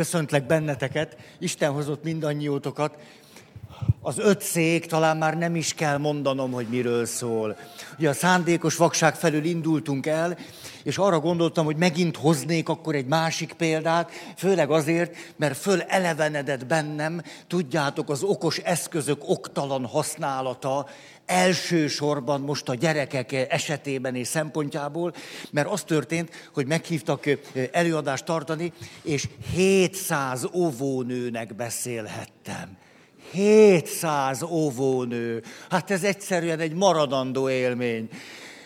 Köszöntlek benneteket, Isten hozott mindannyiótokat. Az öt szék, talán már nem is kell mondanom, hogy miről szól. Ugye a szándékos vakság felől indultunk el, és arra gondoltam, hogy megint hoznék akkor egy másik példát, főleg azért, mert föl elevenedett bennem, tudjátok, az okos eszközök oktalan használata, elsősorban most a gyerekek esetében és szempontjából, mert az történt, hogy meghívtak előadást tartani, és 700 óvónőnek beszélhettem. 700 óvónő. Hát ez egyszerűen egy maradandó élmény.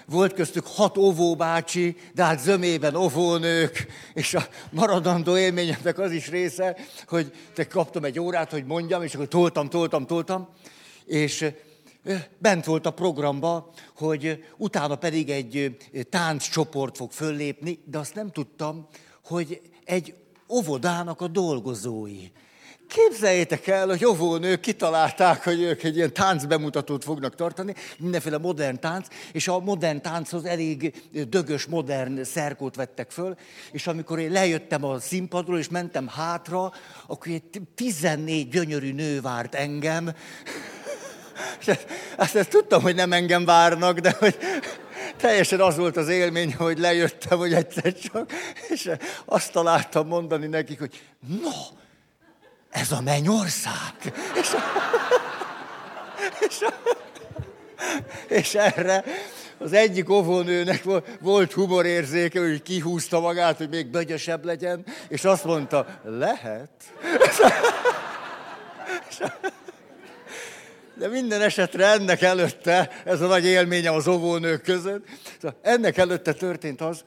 Volt köztük hat óvóbácsi, de hát zömében óvónők, és a maradandó élményemnek az is része, hogy te kaptam egy órát, hogy mondjam, és akkor toltam, toltam, toltam, és bent volt a programba, hogy utána pedig egy tánccsoport fog föllépni, de azt nem tudtam, hogy egy óvodának a dolgozói. Képzeljétek el, hogy óvónők kitalálták, hogy ők egy ilyen táncbemutatót fognak tartani, mindenféle modern tánc, és a modern tánchoz elég dögös, modern szerkót vettek föl, és amikor én lejöttem a színpadról, és mentem hátra, akkor egy 14 gyönyörű nő várt engem, és ezt, azt ezt tudtam, hogy nem engem várnak, de hogy teljesen az volt az élmény, hogy lejöttem, hogy egyszer csak, és azt találtam mondani nekik, hogy no, ez a mennyország. És, és, és erre az egyik óvónőnek volt humorérzéke, hogy kihúzta magát, hogy még bögyösebb legyen, és azt mondta, lehet. De minden esetre ennek előtte, ez a nagy élményem az óvónők között, szóval ennek előtte történt az,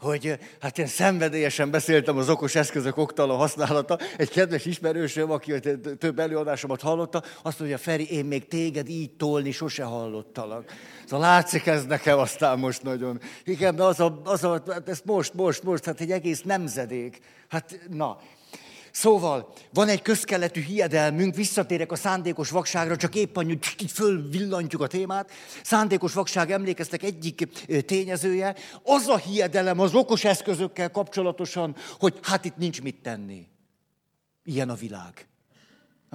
hogy hát én szenvedélyesen beszéltem az okos eszközök oktalan használata. Egy kedves ismerősöm, aki több előadásomat hallotta, azt mondja, Feri, én még téged így tolni sose hallottalak. Szóval látszik ez nekem aztán most nagyon. Igen, de az a, az a, ez most, most, most, hát egy egész nemzedék. Hát na, Szóval van egy közkeletű hiedelmünk, visszatérek a szándékos vakságra, csak épp annyit így fölvillantjuk a témát. Szándékos vakság emlékeztek egyik tényezője, az a hiedelem az okos eszközökkel kapcsolatosan, hogy hát itt nincs mit tenni. Ilyen a világ.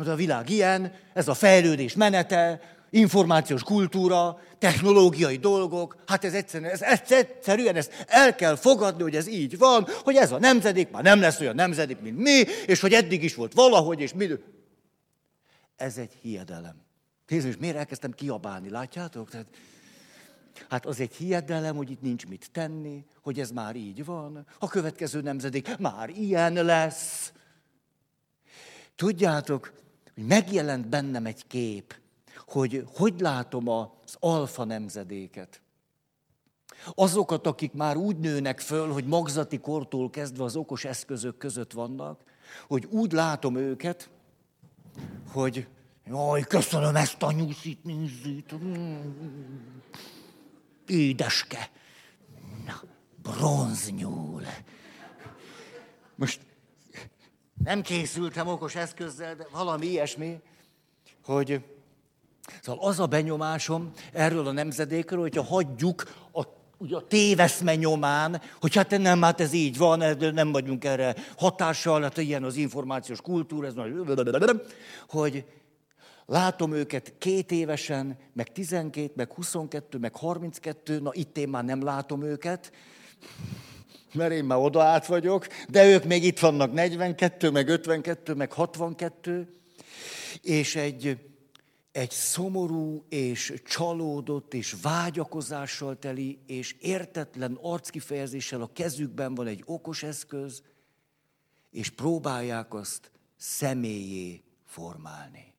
De a világ ilyen, ez a fejlődés menete, információs kultúra, technológiai dolgok, hát ez egyszerűen, ez, egyszerűen ezt el kell fogadni, hogy ez így van, hogy ez a nemzedék már nem lesz olyan nemzedék, mint mi, és hogy eddig is volt valahogy, és mi. Ez egy hiedelem. Nézd, és miért elkezdtem kiabálni, látjátok? Tehát, hát az egy hiedelem, hogy itt nincs mit tenni, hogy ez már így van, a következő nemzedék már ilyen lesz. Tudjátok, hogy megjelent bennem egy kép, hogy hogy látom az alfa nemzedéket. Azokat, akik már úgy nőnek föl, hogy magzati kortól kezdve az okos eszközök között vannak, hogy úgy látom őket, hogy jaj, köszönöm ezt a nyuszit, nézzét. Édeske. Na, bronznyúl. Most nem készültem okos eszközzel, de valami ilyesmi, hogy Szóval az a benyomásom erről a nemzedékről, hogyha hagyjuk a ugye a téveszme nyomán, hogy hát nem, hát ez így van, nem vagyunk erre hatással, hát ilyen az információs kultúra, ez hogy látom őket két évesen, meg 12, meg 22, meg 32, na itt én már nem látom őket, mert én már oda át vagyok, de ők még itt vannak 42, meg 52, meg 62, és egy, egy szomorú és csalódott és vágyakozással teli és értetlen arckifejezéssel a kezükben van egy okos eszköz, és próbálják azt személyé formálni.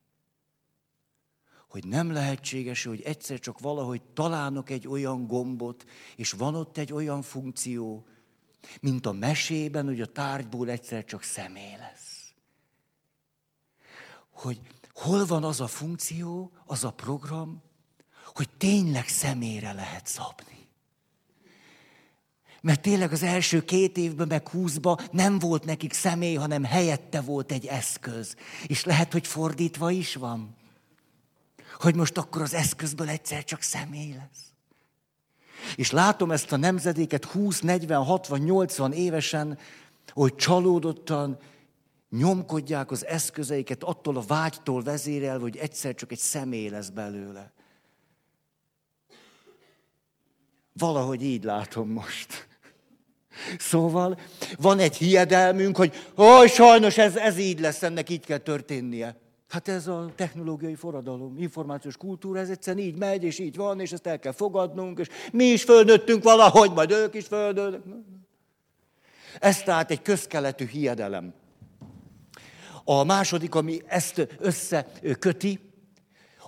Hogy nem lehetséges, hogy egyszer csak valahogy találnak egy olyan gombot, és van ott egy olyan funkció, mint a mesében, hogy a tárgyból egyszer csak személy lesz. Hogy hol van az a funkció, az a program, hogy tényleg személyre lehet szabni. Mert tényleg az első két évben, meg húszban nem volt nekik személy, hanem helyette volt egy eszköz. És lehet, hogy fordítva is van. Hogy most akkor az eszközből egyszer csak személy lesz. És látom ezt a nemzedéket 20, 40, 60, 80 évesen, hogy csalódottan nyomkodják az eszközeiket attól a vágytól vezérel, hogy egyszer csak egy személy lesz belőle. Valahogy így látom most. Szóval van egy hiedelmünk, hogy ó, sajnos ez, ez így lesz, ennek így kell történnie. Hát ez a technológiai forradalom, információs kultúra, ez egyszerűen így megy, és így van, és ezt el kell fogadnunk, és mi is fölnőttünk valahogy, majd ők is földönnek. Ez tehát egy közkeletű hiedelem. A második, ami ezt összeköti,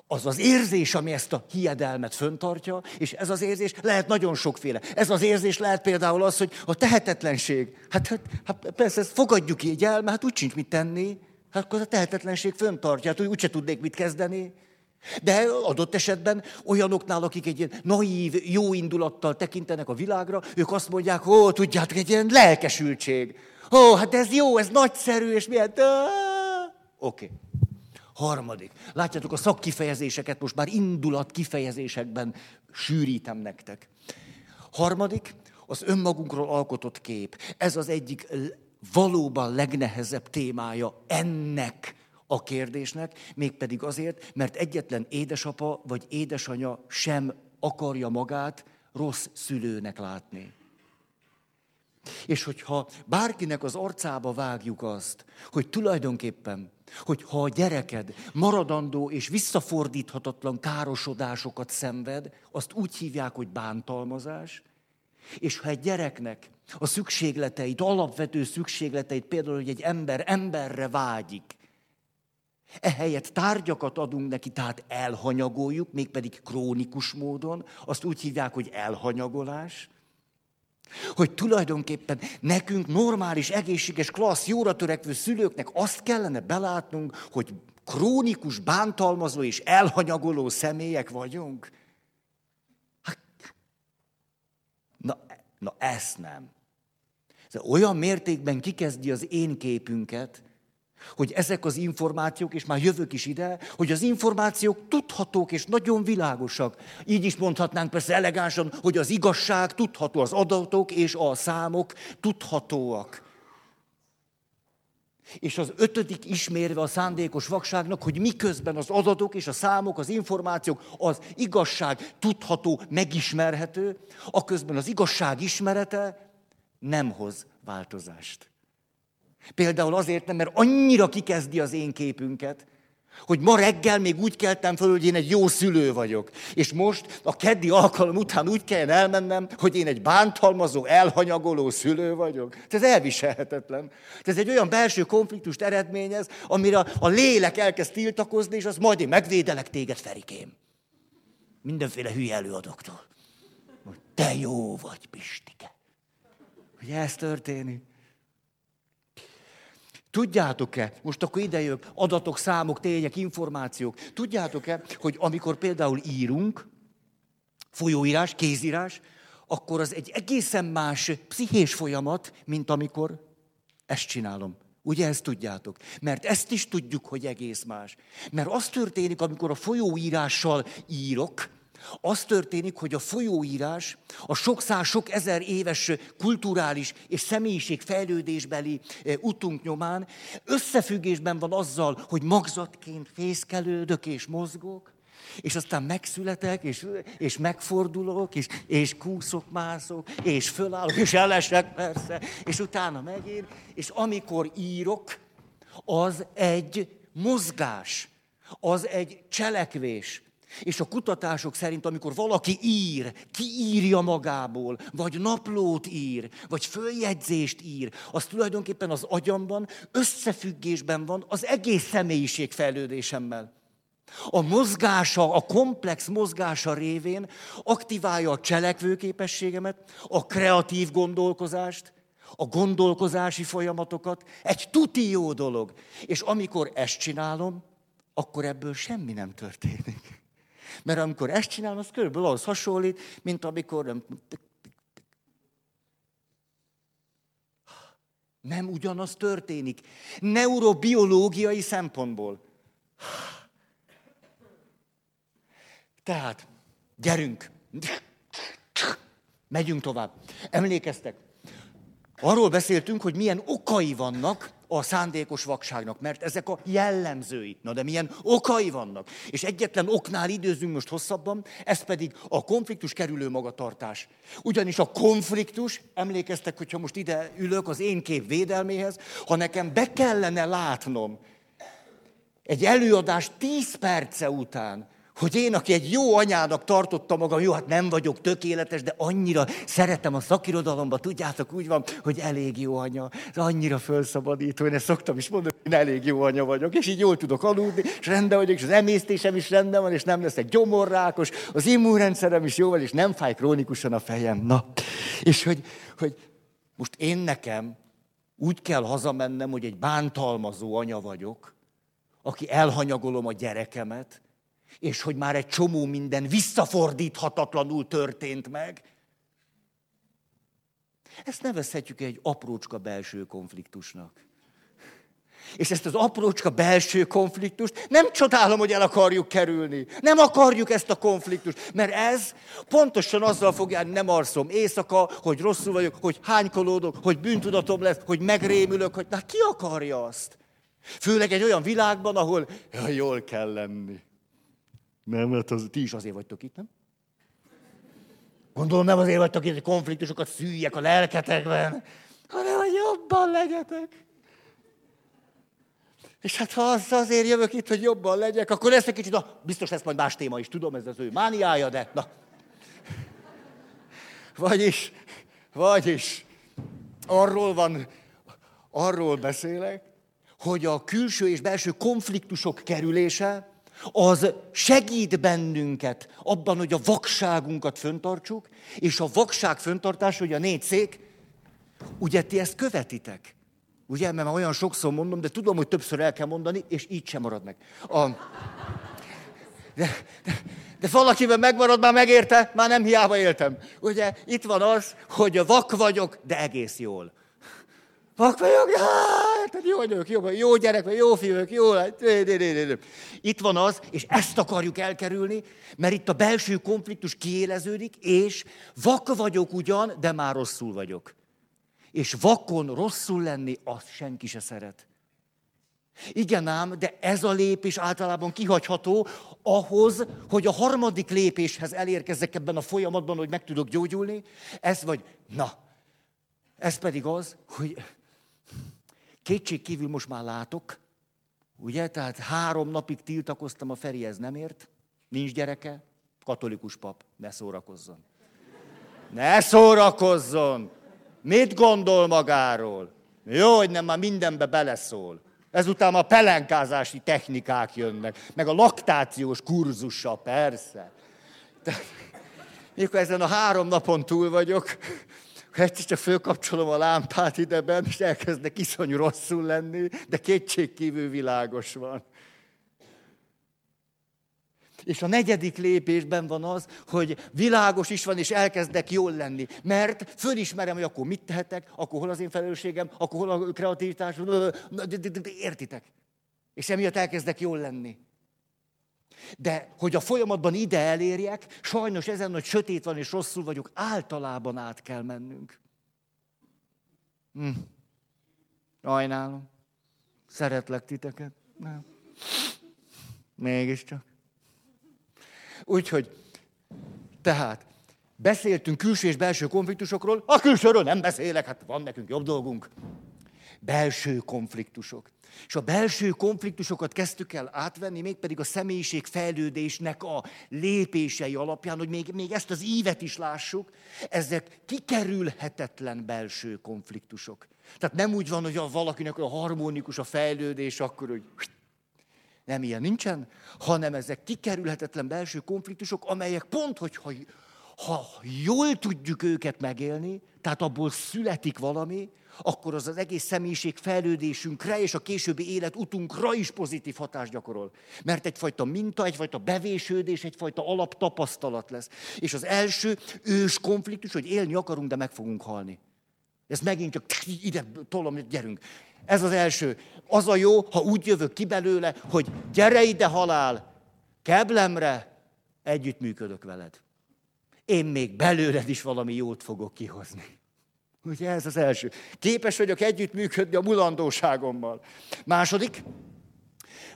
az az érzés, ami ezt a hiedelmet föntartja, és ez az érzés lehet nagyon sokféle. Ez az érzés lehet például az, hogy a tehetetlenség. Hát, hát, hát persze ezt fogadjuk így el, mert hát úgy sincs mit tenni. Hát akkor a tehetetlenség föntartja, hát úgyse tudnék mit kezdeni. De adott esetben olyanoknál, akik egy ilyen naív, jó indulattal tekintenek a világra, ők azt mondják, ó, tudjátok, egy ilyen lelkesültség. Ó, hát ez jó, ez nagyszerű, és milyen... Oké. Okay. Harmadik. Látjátok, a szakkifejezéseket most már indulat kifejezésekben sűrítem nektek. Harmadik, az önmagunkról alkotott kép. Ez az egyik valóban legnehezebb témája ennek a kérdésnek, mégpedig azért, mert egyetlen édesapa vagy édesanya sem akarja magát rossz szülőnek látni. És hogyha bárkinek az arcába vágjuk azt, hogy tulajdonképpen, hogy ha a gyereked maradandó és visszafordíthatatlan károsodásokat szenved, azt úgy hívják, hogy bántalmazás, és ha egy gyereknek a szükségleteit, alapvető szükségleteit, például, hogy egy ember emberre vágyik, Ehelyett tárgyakat adunk neki, tehát elhanyagoljuk, mégpedig krónikus módon, azt úgy hívják, hogy elhanyagolás, hogy tulajdonképpen nekünk normális, egészséges, klassz, jóra törekvő szülőknek azt kellene belátnunk, hogy krónikus, bántalmazó és elhanyagoló személyek vagyunk. Hát, na, na ezt nem. Ez olyan mértékben kikezdi az én képünket, hogy ezek az információk, és már jövök is ide, hogy az információk tudhatók és nagyon világosak. Így is mondhatnánk persze elegánsan, hogy az igazság tudható, az adatok és a számok tudhatóak. És az ötödik ismérve a szándékos vakságnak, hogy miközben az adatok és a számok, az információk, az igazság tudható, megismerhető, aközben az igazság ismerete nem hoz változást. Például azért nem, mert annyira kikezdi az én képünket, hogy ma reggel még úgy keltem föl, hogy én egy jó szülő vagyok. És most a keddi alkalom után úgy kell elmennem, hogy én egy bántalmazó, elhanyagoló szülő vagyok. Ez elviselhetetlen. Ez egy olyan belső konfliktust eredményez, amire a lélek elkezd tiltakozni, és az majd én megvédelek téged, Ferikém. Mindenféle hülye előadóktól. Te jó vagy, Pistike. Hogy ez történik. Tudjátok-e, most akkor idejök, adatok, számok, tények, információk, tudjátok-e, hogy amikor például írunk, folyóírás, kézírás, akkor az egy egészen más pszichés folyamat, mint amikor ezt csinálom. Ugye ezt tudjátok? Mert ezt is tudjuk, hogy egész más. Mert az történik, amikor a folyóírással írok, az történik, hogy a folyóírás a sok sok ezer éves kulturális és személyiség fejlődésbeli eh, utunk nyomán összefüggésben van azzal, hogy magzatként fészkelődök és mozgok, és aztán megszületek, és, és megfordulok, és, és kúszok, mászok, és fölállok, és elesek persze, és utána megint, és amikor írok, az egy mozgás, az egy cselekvés, és a kutatások szerint, amikor valaki ír, kiírja magából, vagy naplót ír, vagy följegyzést ír, az tulajdonképpen az agyamban összefüggésben van az egész személyiség fejlődésemmel. A mozgása, a komplex mozgása révén aktiválja a cselekvőképességemet, a kreatív gondolkozást, a gondolkozási folyamatokat. Egy tuti jó dolog. És amikor ezt csinálom, akkor ebből semmi nem történik. Mert amikor ezt csinálom, az körülbelül ahhoz hasonlít, mint amikor nem, nem ugyanaz történik. Neurobiológiai szempontból. Tehát, gyerünk. Megyünk tovább. Emlékeztek? Arról beszéltünk, hogy milyen okai vannak a szándékos vakságnak, mert ezek a jellemzői. Na de milyen okai vannak. És egyetlen oknál időzünk most hosszabban, ez pedig a konfliktus kerülő magatartás. Ugyanis a konfliktus, emlékeztek, hogyha most ide ülök az én kép védelméhez, ha nekem be kellene látnom egy előadás tíz perce után, hogy én, aki egy jó anyának tartottam magam, jó, hát nem vagyok tökéletes, de annyira szeretem a szakirodalomba, tudjátok, úgy van, hogy elég jó anya. Ez annyira felszabadító, én ezt szoktam is mondani, hogy én elég jó anya vagyok, és így jól tudok aludni, és rendben vagyok, és az emésztésem is rendben van, és nem leszek gyomorrákos, az immunrendszerem is jó van, és nem fáj krónikusan a fejem. Na, és hogy, hogy most én nekem úgy kell hazamennem, hogy egy bántalmazó anya vagyok, aki elhanyagolom a gyerekemet, és hogy már egy csomó minden visszafordíthatatlanul történt meg. Ezt nevezhetjük egy aprócska belső konfliktusnak. És ezt az aprócska belső konfliktust nem csodálom, hogy el akarjuk kerülni. Nem akarjuk ezt a konfliktust, mert ez pontosan azzal fog járni, nem arszom éjszaka, hogy rosszul vagyok, hogy hánykolódok, hogy bűntudatom lesz, hogy megrémülök, hogy na ki akarja azt? Főleg egy olyan világban, ahol ja, jól kell lenni. Nem, mert az, ti is azért vagytok itt, nem? Gondolom nem azért vagytok itt, hogy konfliktusokat szűjjek a lelketekben, hanem hogy jobban legyetek. És hát ha az azért jövök itt, hogy jobban legyek, akkor lesz egy kicsit, na, biztos lesz majd más téma is, tudom, ez az ő mániája, de na. Vagyis, vagyis, arról van, arról beszélek, hogy a külső és belső konfliktusok kerülése az segít bennünket abban, hogy a vakságunkat föntartsuk, és a vakság föntartás, hogy a négy szék, ugye ti ezt követitek? Ugye, mert már olyan sokszor mondom, de tudom, hogy többször el kell mondani, és így sem marad meg. A... De, de, de valakiben megmarad, már megérte, már nem hiába éltem. Ugye, itt van az, hogy vak vagyok, de egész jól. Vak vagyok, hát jó vagyok, jó, jó gyerek vagy, jó fiúk, jó. Itt van az, és ezt akarjuk elkerülni, mert itt a belső konfliktus kiéleződik, és vak vagyok ugyan, de már rosszul vagyok. És vakon rosszul lenni, azt senki se szeret. Igen ám, de ez a lépés általában kihagyható ahhoz, hogy a harmadik lépéshez elérkezzek ebben a folyamatban, hogy meg tudok gyógyulni. Ez vagy, na, ez pedig az, hogy Kétség kívül most már látok, ugye? Tehát három napig tiltakoztam, a Feri nem ért, nincs gyereke, katolikus pap, ne szórakozzon. Ne szórakozzon! Mit gondol magáról? Jó, hogy nem már mindenbe beleszól. Ezután a pelenkázási technikák jönnek, meg a laktációs kurzusa, persze. De, mikor ezen a három napon túl vagyok, egyszer csak fölkapcsolom a lámpát ideben, és elkezdek iszonyú rosszul lenni, de kétségkívül világos van. És a negyedik lépésben van az, hogy világos is van, és elkezdek jól lenni. Mert fölismerem, hogy akkor mit tehetek, akkor hol az én felelősségem, akkor hol a kreativitás, értitek? És emiatt elkezdek jól lenni. De hogy a folyamatban ide elérjek, sajnos ezen, hogy sötét van és rosszul vagyok, általában át kell mennünk. Hm. Sajnálom. Szeretlek titeket. Nem. Mégiscsak. Úgyhogy, tehát, beszéltünk külső és belső konfliktusokról, a külsőről nem beszélek, hát van nekünk jobb dolgunk. Belső konfliktusok. És a belső konfliktusokat kezdtük el átvenni, mégpedig a személyiség fejlődésnek a lépései alapján, hogy még, még ezt az ívet is lássuk, ezek kikerülhetetlen belső konfliktusok. Tehát nem úgy van, hogy a valakinek a harmonikus a fejlődés, akkor hogy nem ilyen nincsen, hanem ezek kikerülhetetlen belső konfliktusok, amelyek pont, hogyha ha jól tudjuk őket megélni, tehát abból születik valami, akkor az az egész személyiség fejlődésünkre és a későbbi élet utunkra is pozitív hatást gyakorol. Mert egyfajta minta, egyfajta bevésődés, egyfajta alaptapasztalat lesz. És az első ős konfliktus, hogy élni akarunk, de meg fogunk halni. Ez megint csak ide tolom, gyerünk. Ez az első. Az a jó, ha úgy jövök ki belőle, hogy gyere ide halál, keblemre, együttműködök veled. Én még belőled is valami jót fogok kihozni. Ugye ez az első. Képes vagyok együttműködni a mulandóságommal. Második,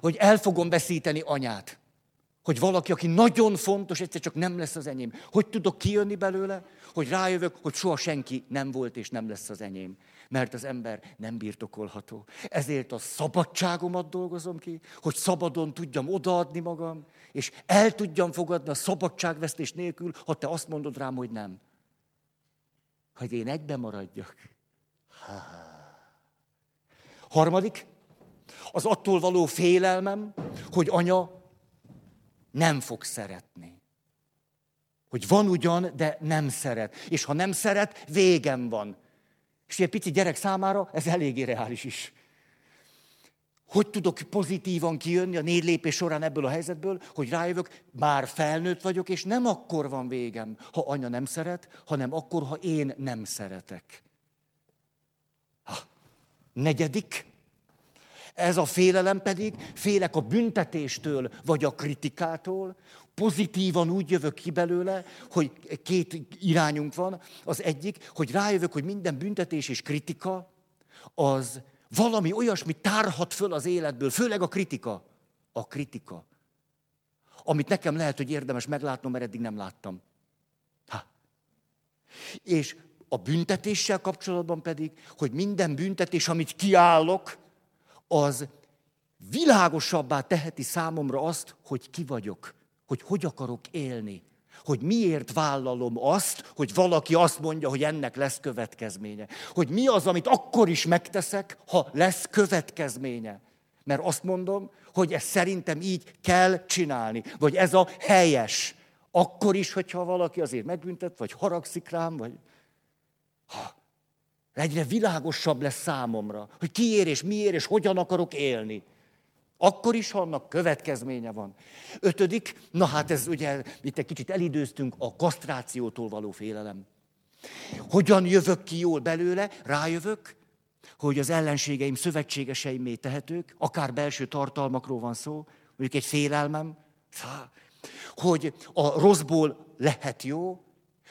hogy el fogom veszíteni anyát. Hogy valaki, aki nagyon fontos, egyszer csak nem lesz az enyém. Hogy tudok kijönni belőle? Hogy rájövök, hogy soha senki nem volt és nem lesz az enyém. Mert az ember nem birtokolható. Ezért a szabadságomat dolgozom ki, hogy szabadon tudjam odaadni magam, és el tudjam fogadni a szabadságvesztés nélkül, ha te azt mondod rám, hogy nem. Hogy én egyben maradjak. Ha. Harmadik, az attól való félelmem, hogy anya nem fog szeretni. Hogy van ugyan, de nem szeret. És ha nem szeret, végem van. És egy pici gyerek számára ez eléggé reális is. Hogy tudok pozitívan kijönni a négy lépés során ebből a helyzetből, hogy rájövök, már felnőtt vagyok, és nem akkor van végem, ha anya nem szeret, hanem akkor, ha én nem szeretek. Ha. Negyedik, ez a félelem pedig, félek a büntetéstől vagy a kritikától, pozitívan úgy jövök ki belőle, hogy két irányunk van. Az egyik, hogy rájövök, hogy minden büntetés és kritika az valami olyasmi tárhat föl az életből, főleg a kritika. A kritika. Amit nekem lehet, hogy érdemes meglátnom, mert eddig nem láttam. Ha. És a büntetéssel kapcsolatban pedig, hogy minden büntetés, amit kiállok, az világosabbá teheti számomra azt, hogy ki vagyok, hogy hogy akarok élni, hogy miért vállalom azt, hogy valaki azt mondja, hogy ennek lesz következménye. Hogy mi az, amit akkor is megteszek, ha lesz következménye. Mert azt mondom, hogy ezt szerintem így kell csinálni, vagy ez a helyes. Akkor is, hogyha valaki azért megbüntet, vagy haragszik rám, vagy... Ha, egyre világosabb lesz számomra, hogy kiér és miért és hogyan akarok élni. Akkor is, ha annak következménye van. Ötödik, na hát ez ugye, itt egy kicsit elidőztünk, a kasztrációtól való félelem. Hogyan jövök ki jól belőle? Rájövök, hogy az ellenségeim szövetségeseimé tehetők, akár belső tartalmakról van szó, mondjuk egy félelmem, hogy a rosszból lehet jó,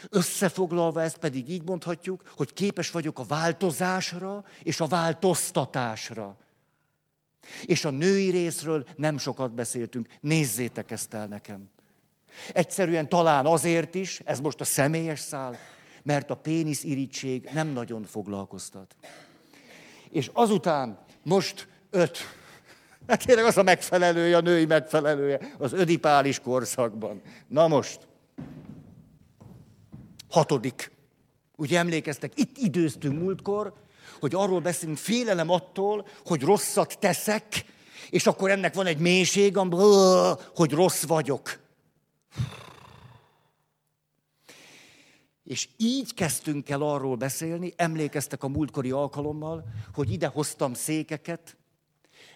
Összefoglalva ezt pedig így mondhatjuk, hogy képes vagyok a változásra és a változtatásra. És a női részről nem sokat beszéltünk. Nézzétek ezt el nekem. Egyszerűen talán azért is, ez most a személyes szál, mert a pénisz irítség nem nagyon foglalkoztat. És azután most öt, hát tényleg az a megfelelője, a női megfelelője az ödipális korszakban. Na most, Hatodik. Ugye emlékeztek, itt időztünk múltkor, hogy arról beszélünk, félelem attól, hogy rosszat teszek, és akkor ennek van egy mélység, hogy rossz vagyok. És így kezdtünk el arról beszélni, emlékeztek a múltkori alkalommal, hogy ide hoztam székeket,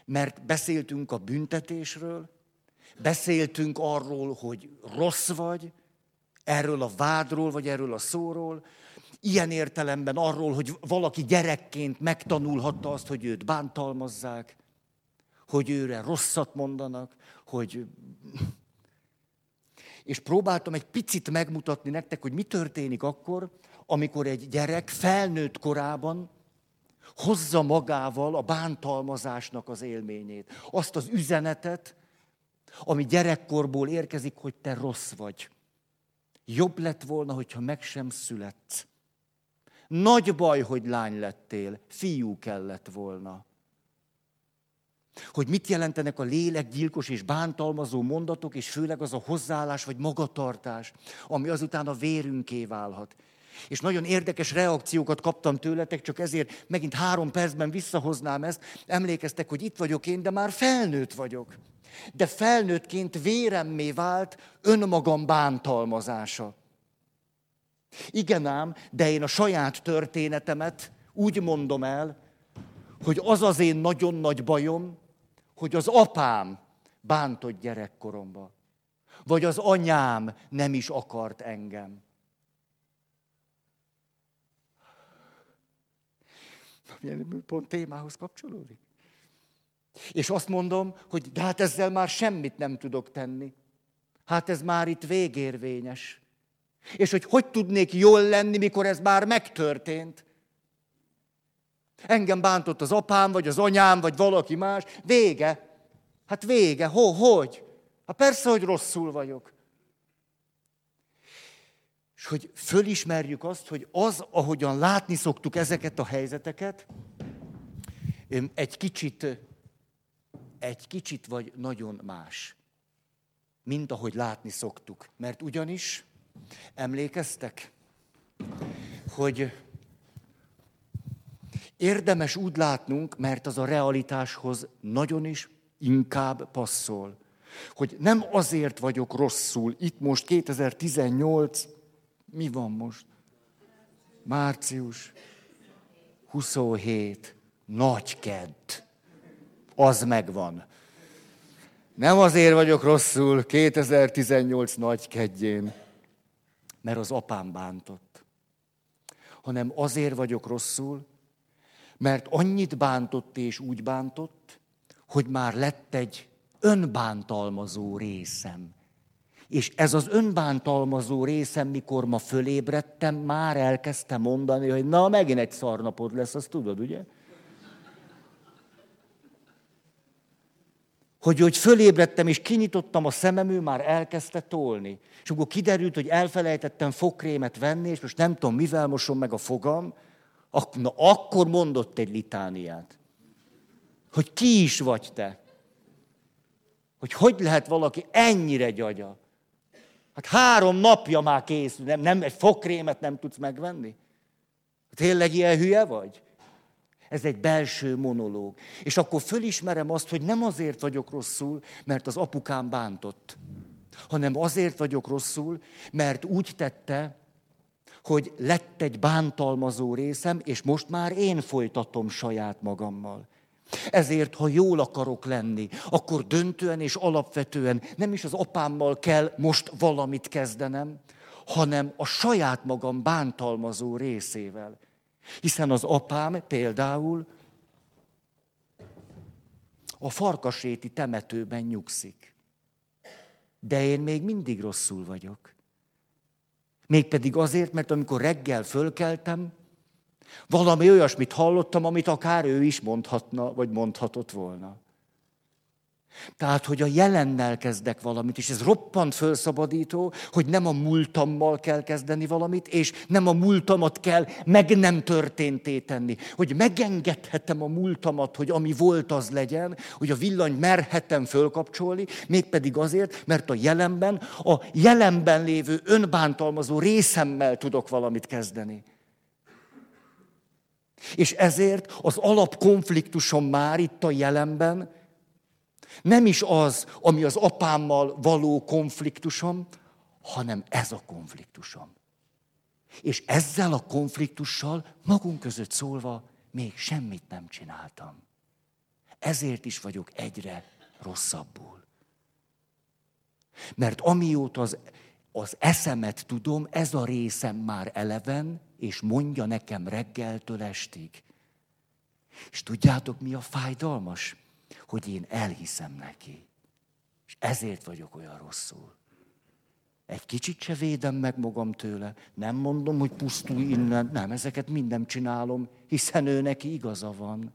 mert beszéltünk a büntetésről, beszéltünk arról, hogy rossz vagy, erről a vádról, vagy erről a szóról, ilyen értelemben arról, hogy valaki gyerekként megtanulhatta azt, hogy őt bántalmazzák, hogy őre rosszat mondanak, hogy... És próbáltam egy picit megmutatni nektek, hogy mi történik akkor, amikor egy gyerek felnőtt korában hozza magával a bántalmazásnak az élményét. Azt az üzenetet, ami gyerekkorból érkezik, hogy te rossz vagy. Jobb lett volna, hogyha meg sem születsz. Nagy baj, hogy lány lettél, fiú kellett volna. Hogy mit jelentenek a lélekgyilkos és bántalmazó mondatok, és főleg az a hozzáállás vagy magatartás, ami azután a vérünké válhat. És nagyon érdekes reakciókat kaptam tőletek, csak ezért megint három percben visszahoznám ezt. Emlékeztek, hogy itt vagyok én, de már felnőtt vagyok de felnőttként véremmé vált önmagam bántalmazása. Igen ám, de én a saját történetemet úgy mondom el, hogy az az én nagyon nagy bajom, hogy az apám bántott gyerekkoromba. Vagy az anyám nem is akart engem. Pont témához kapcsolódik. És azt mondom, hogy de hát ezzel már semmit nem tudok tenni. Hát ez már itt végérvényes. És hogy hogy tudnék jól lenni, mikor ez már megtörtént? Engem bántott az apám, vagy az anyám, vagy valaki más. Vége. Hát vége. Ho, hogy? Hát persze, hogy rosszul vagyok. És hogy fölismerjük azt, hogy az, ahogyan látni szoktuk ezeket a helyzeteket, egy kicsit, egy kicsit vagy nagyon más, mint ahogy látni szoktuk. Mert ugyanis, emlékeztek, hogy érdemes úgy látnunk, mert az a realitáshoz nagyon is inkább passzol. Hogy nem azért vagyok rosszul, itt most 2018, mi van most? Március 27, nagy kedd. Az megvan. Nem azért vagyok rosszul 2018 nagy kedjén, mert az apám bántott, hanem azért vagyok rosszul, mert annyit bántott és úgy bántott, hogy már lett egy önbántalmazó részem. És ez az önbántalmazó részem, mikor ma fölébredtem, már elkezdtem mondani, hogy na, megint egy szarnapod lesz, azt tudod, ugye? Hogy, hogy fölébredtem és kinyitottam a szemem, ő már elkezdte tolni. És akkor kiderült, hogy elfelejtettem fogkrémet venni, és most nem tudom, mivel mosom meg a fogam, na akkor mondott egy litániát. Hogy ki is vagy te. Hogy hogy lehet valaki ennyire gyagya. Hát három napja már készül, nem, nem egy fogkrémet nem tudsz megvenni? Tényleg ilyen hülye vagy? Ez egy belső monológ. És akkor fölismerem azt, hogy nem azért vagyok rosszul, mert az apukám bántott, hanem azért vagyok rosszul, mert úgy tette, hogy lett egy bántalmazó részem, és most már én folytatom saját magammal. Ezért, ha jól akarok lenni, akkor döntően és alapvetően nem is az apámmal kell most valamit kezdenem, hanem a saját magam bántalmazó részével. Hiszen az apám például a farkasréti temetőben nyugszik. De én még mindig rosszul vagyok. Mégpedig azért, mert amikor reggel fölkeltem, valami olyasmit hallottam, amit akár ő is mondhatna, vagy mondhatott volna. Tehát, hogy a jelennel kezdek valamit, és ez roppant fölszabadító, hogy nem a múltammal kell kezdeni valamit, és nem a múltamat kell meg nem történté tenni. Hogy megengedhetem a múltamat, hogy ami volt, az legyen, hogy a villany merhetem fölkapcsolni, mégpedig azért, mert a jelenben, a jelenben lévő önbántalmazó részemmel tudok valamit kezdeni. És ezért az alapkonfliktusom már itt a jelenben, nem is az, ami az apámmal való konfliktusom, hanem ez a konfliktusom. És ezzel a konfliktussal magunk között szólva még semmit nem csináltam. Ezért is vagyok egyre rosszabbul. Mert amióta az, az eszemet tudom, ez a részem már eleven, és mondja nekem reggeltől estig. És tudjátok, mi a fájdalmas? Hogy én elhiszem neki. És ezért vagyok olyan rosszul. Egy kicsit se védem meg magam tőle. Nem mondom, hogy pusztulj innen. Nem, ezeket mindem csinálom, hiszen ő neki igaza van.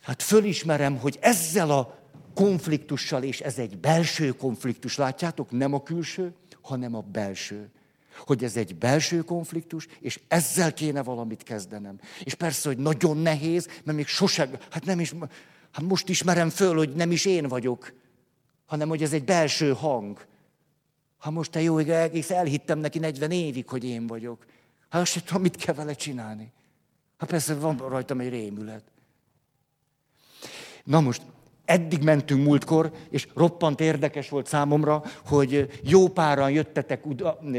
Hát fölismerem, hogy ezzel a konfliktussal, és ez egy belső konfliktus, látjátok, nem a külső, hanem a belső hogy ez egy belső konfliktus, és ezzel kéne valamit kezdenem. És persze, hogy nagyon nehéz, mert még sose, hát nem is, hát most ismerem föl, hogy nem is én vagyok, hanem hogy ez egy belső hang. Ha most te jó, egész elhittem neki 40 évig, hogy én vagyok. Hát azt sem tudom, mit kell vele csinálni. Hát persze van rajtam egy rémület. Na most, eddig mentünk múltkor, és roppant érdekes volt számomra, hogy jó páran jöttetek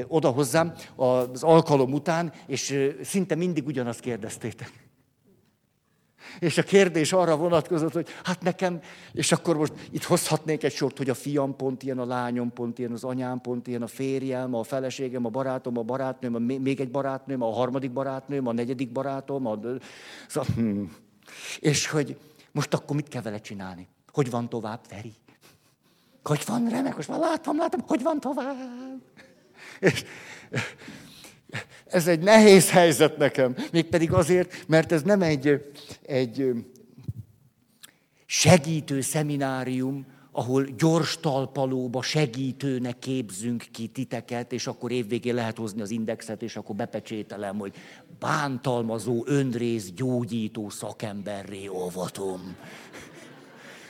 oda hozzám az alkalom után, és szinte mindig ugyanazt kérdeztétek. És a kérdés arra vonatkozott, hogy hát nekem, és akkor most itt hozhatnék egy sort, hogy a fiam pont ilyen, a lányom pont ilyen, az anyám pont ilyen, a férjem, a feleségem, a barátom, a barátnőm, a még egy barátnőm, a harmadik barátnőm, a negyedik barátom. A... Szóval, hmm. És hogy most akkor mit kell vele csinálni? Hogy van tovább, Feri? Hogy van, remek, most már látom, látom, hogy van tovább. És ez egy nehéz helyzet nekem. Mégpedig azért, mert ez nem egy, egy segítő szeminárium, ahol gyors talpalóba segítőnek képzünk ki titeket, és akkor évvégén lehet hozni az indexet, és akkor bepecsételem, hogy bántalmazó, önrész, gyógyító szakemberré olvatom.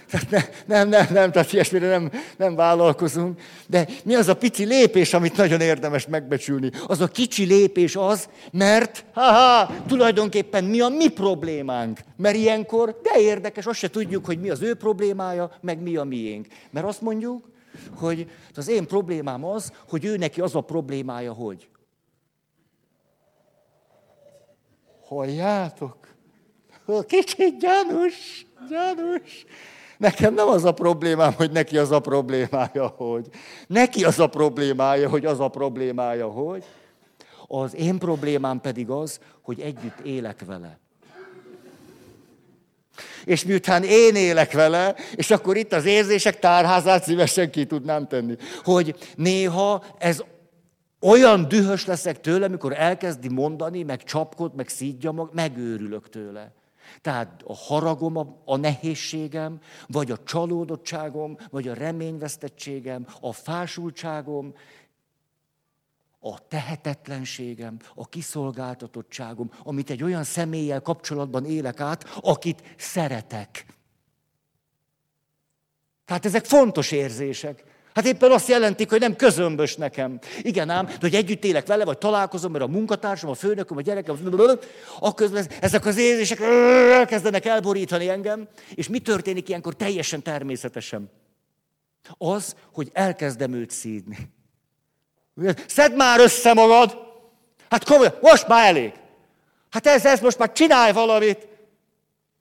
Tehát ne, nem, nem, nem, tehát ilyesmire nem, nem vállalkozunk. De mi az a pici lépés, amit nagyon érdemes megbecsülni? Az a kicsi lépés az, mert ha tulajdonképpen mi a mi problémánk. Mert ilyenkor, de érdekes, azt se tudjuk, hogy mi az ő problémája, meg mi a miénk. Mert azt mondjuk, hogy az én problémám az, hogy ő neki az a problémája, hogy. Halljátok? Kicsit gyanús, gyanús. Nekem nem az a problémám, hogy neki az a problémája, hogy. Neki az a problémája, hogy az a problémája, hogy. Az én problémám pedig az, hogy együtt élek vele. És miután én élek vele, és akkor itt az érzések tárházát szívesen ki tudnám tenni, hogy néha ez olyan dühös leszek tőle, amikor elkezdi mondani, meg csapkod, meg szídja mag, megőrülök tőle. Tehát a haragom a, a nehézségem, vagy a csalódottságom, vagy a reményvesztettségem, a fásultságom, a tehetetlenségem, a kiszolgáltatottságom, amit egy olyan személlyel kapcsolatban élek át, akit szeretek. Tehát ezek fontos érzések. Hát éppen azt jelentik, hogy nem közömbös nekem. Igen ám, de hogy együtt élek vele, vagy találkozom, mert a munkatársam, a főnököm, a gyerekem, akkor ezek az érzések elkezdenek elborítani engem, és mi történik ilyenkor teljesen természetesen? Az, hogy elkezdem őt szídni. Szedd már össze magad! Hát komolyan, most már elég! Hát ez, ez most már csinálj valamit!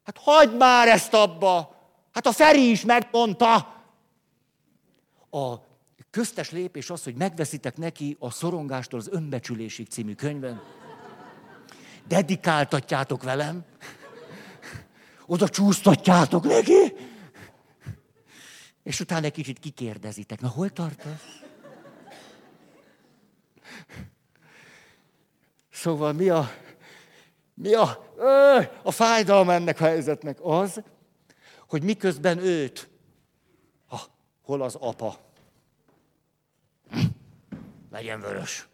Hát hagyd már ezt abba! Hát a Feri is megmondta! A köztes lépés az, hogy megveszitek neki a Szorongástól az Önbecsülésig című könyvben. Dedikáltatjátok velem. Oda csúsztatjátok neki. És utána egy kicsit kikérdezitek. Na, hol tartasz? Szóval mi a, mi a, a fájdalma ennek a helyzetnek? Az, hogy miközben őt Hol az apa? Hm? Legyen vörös.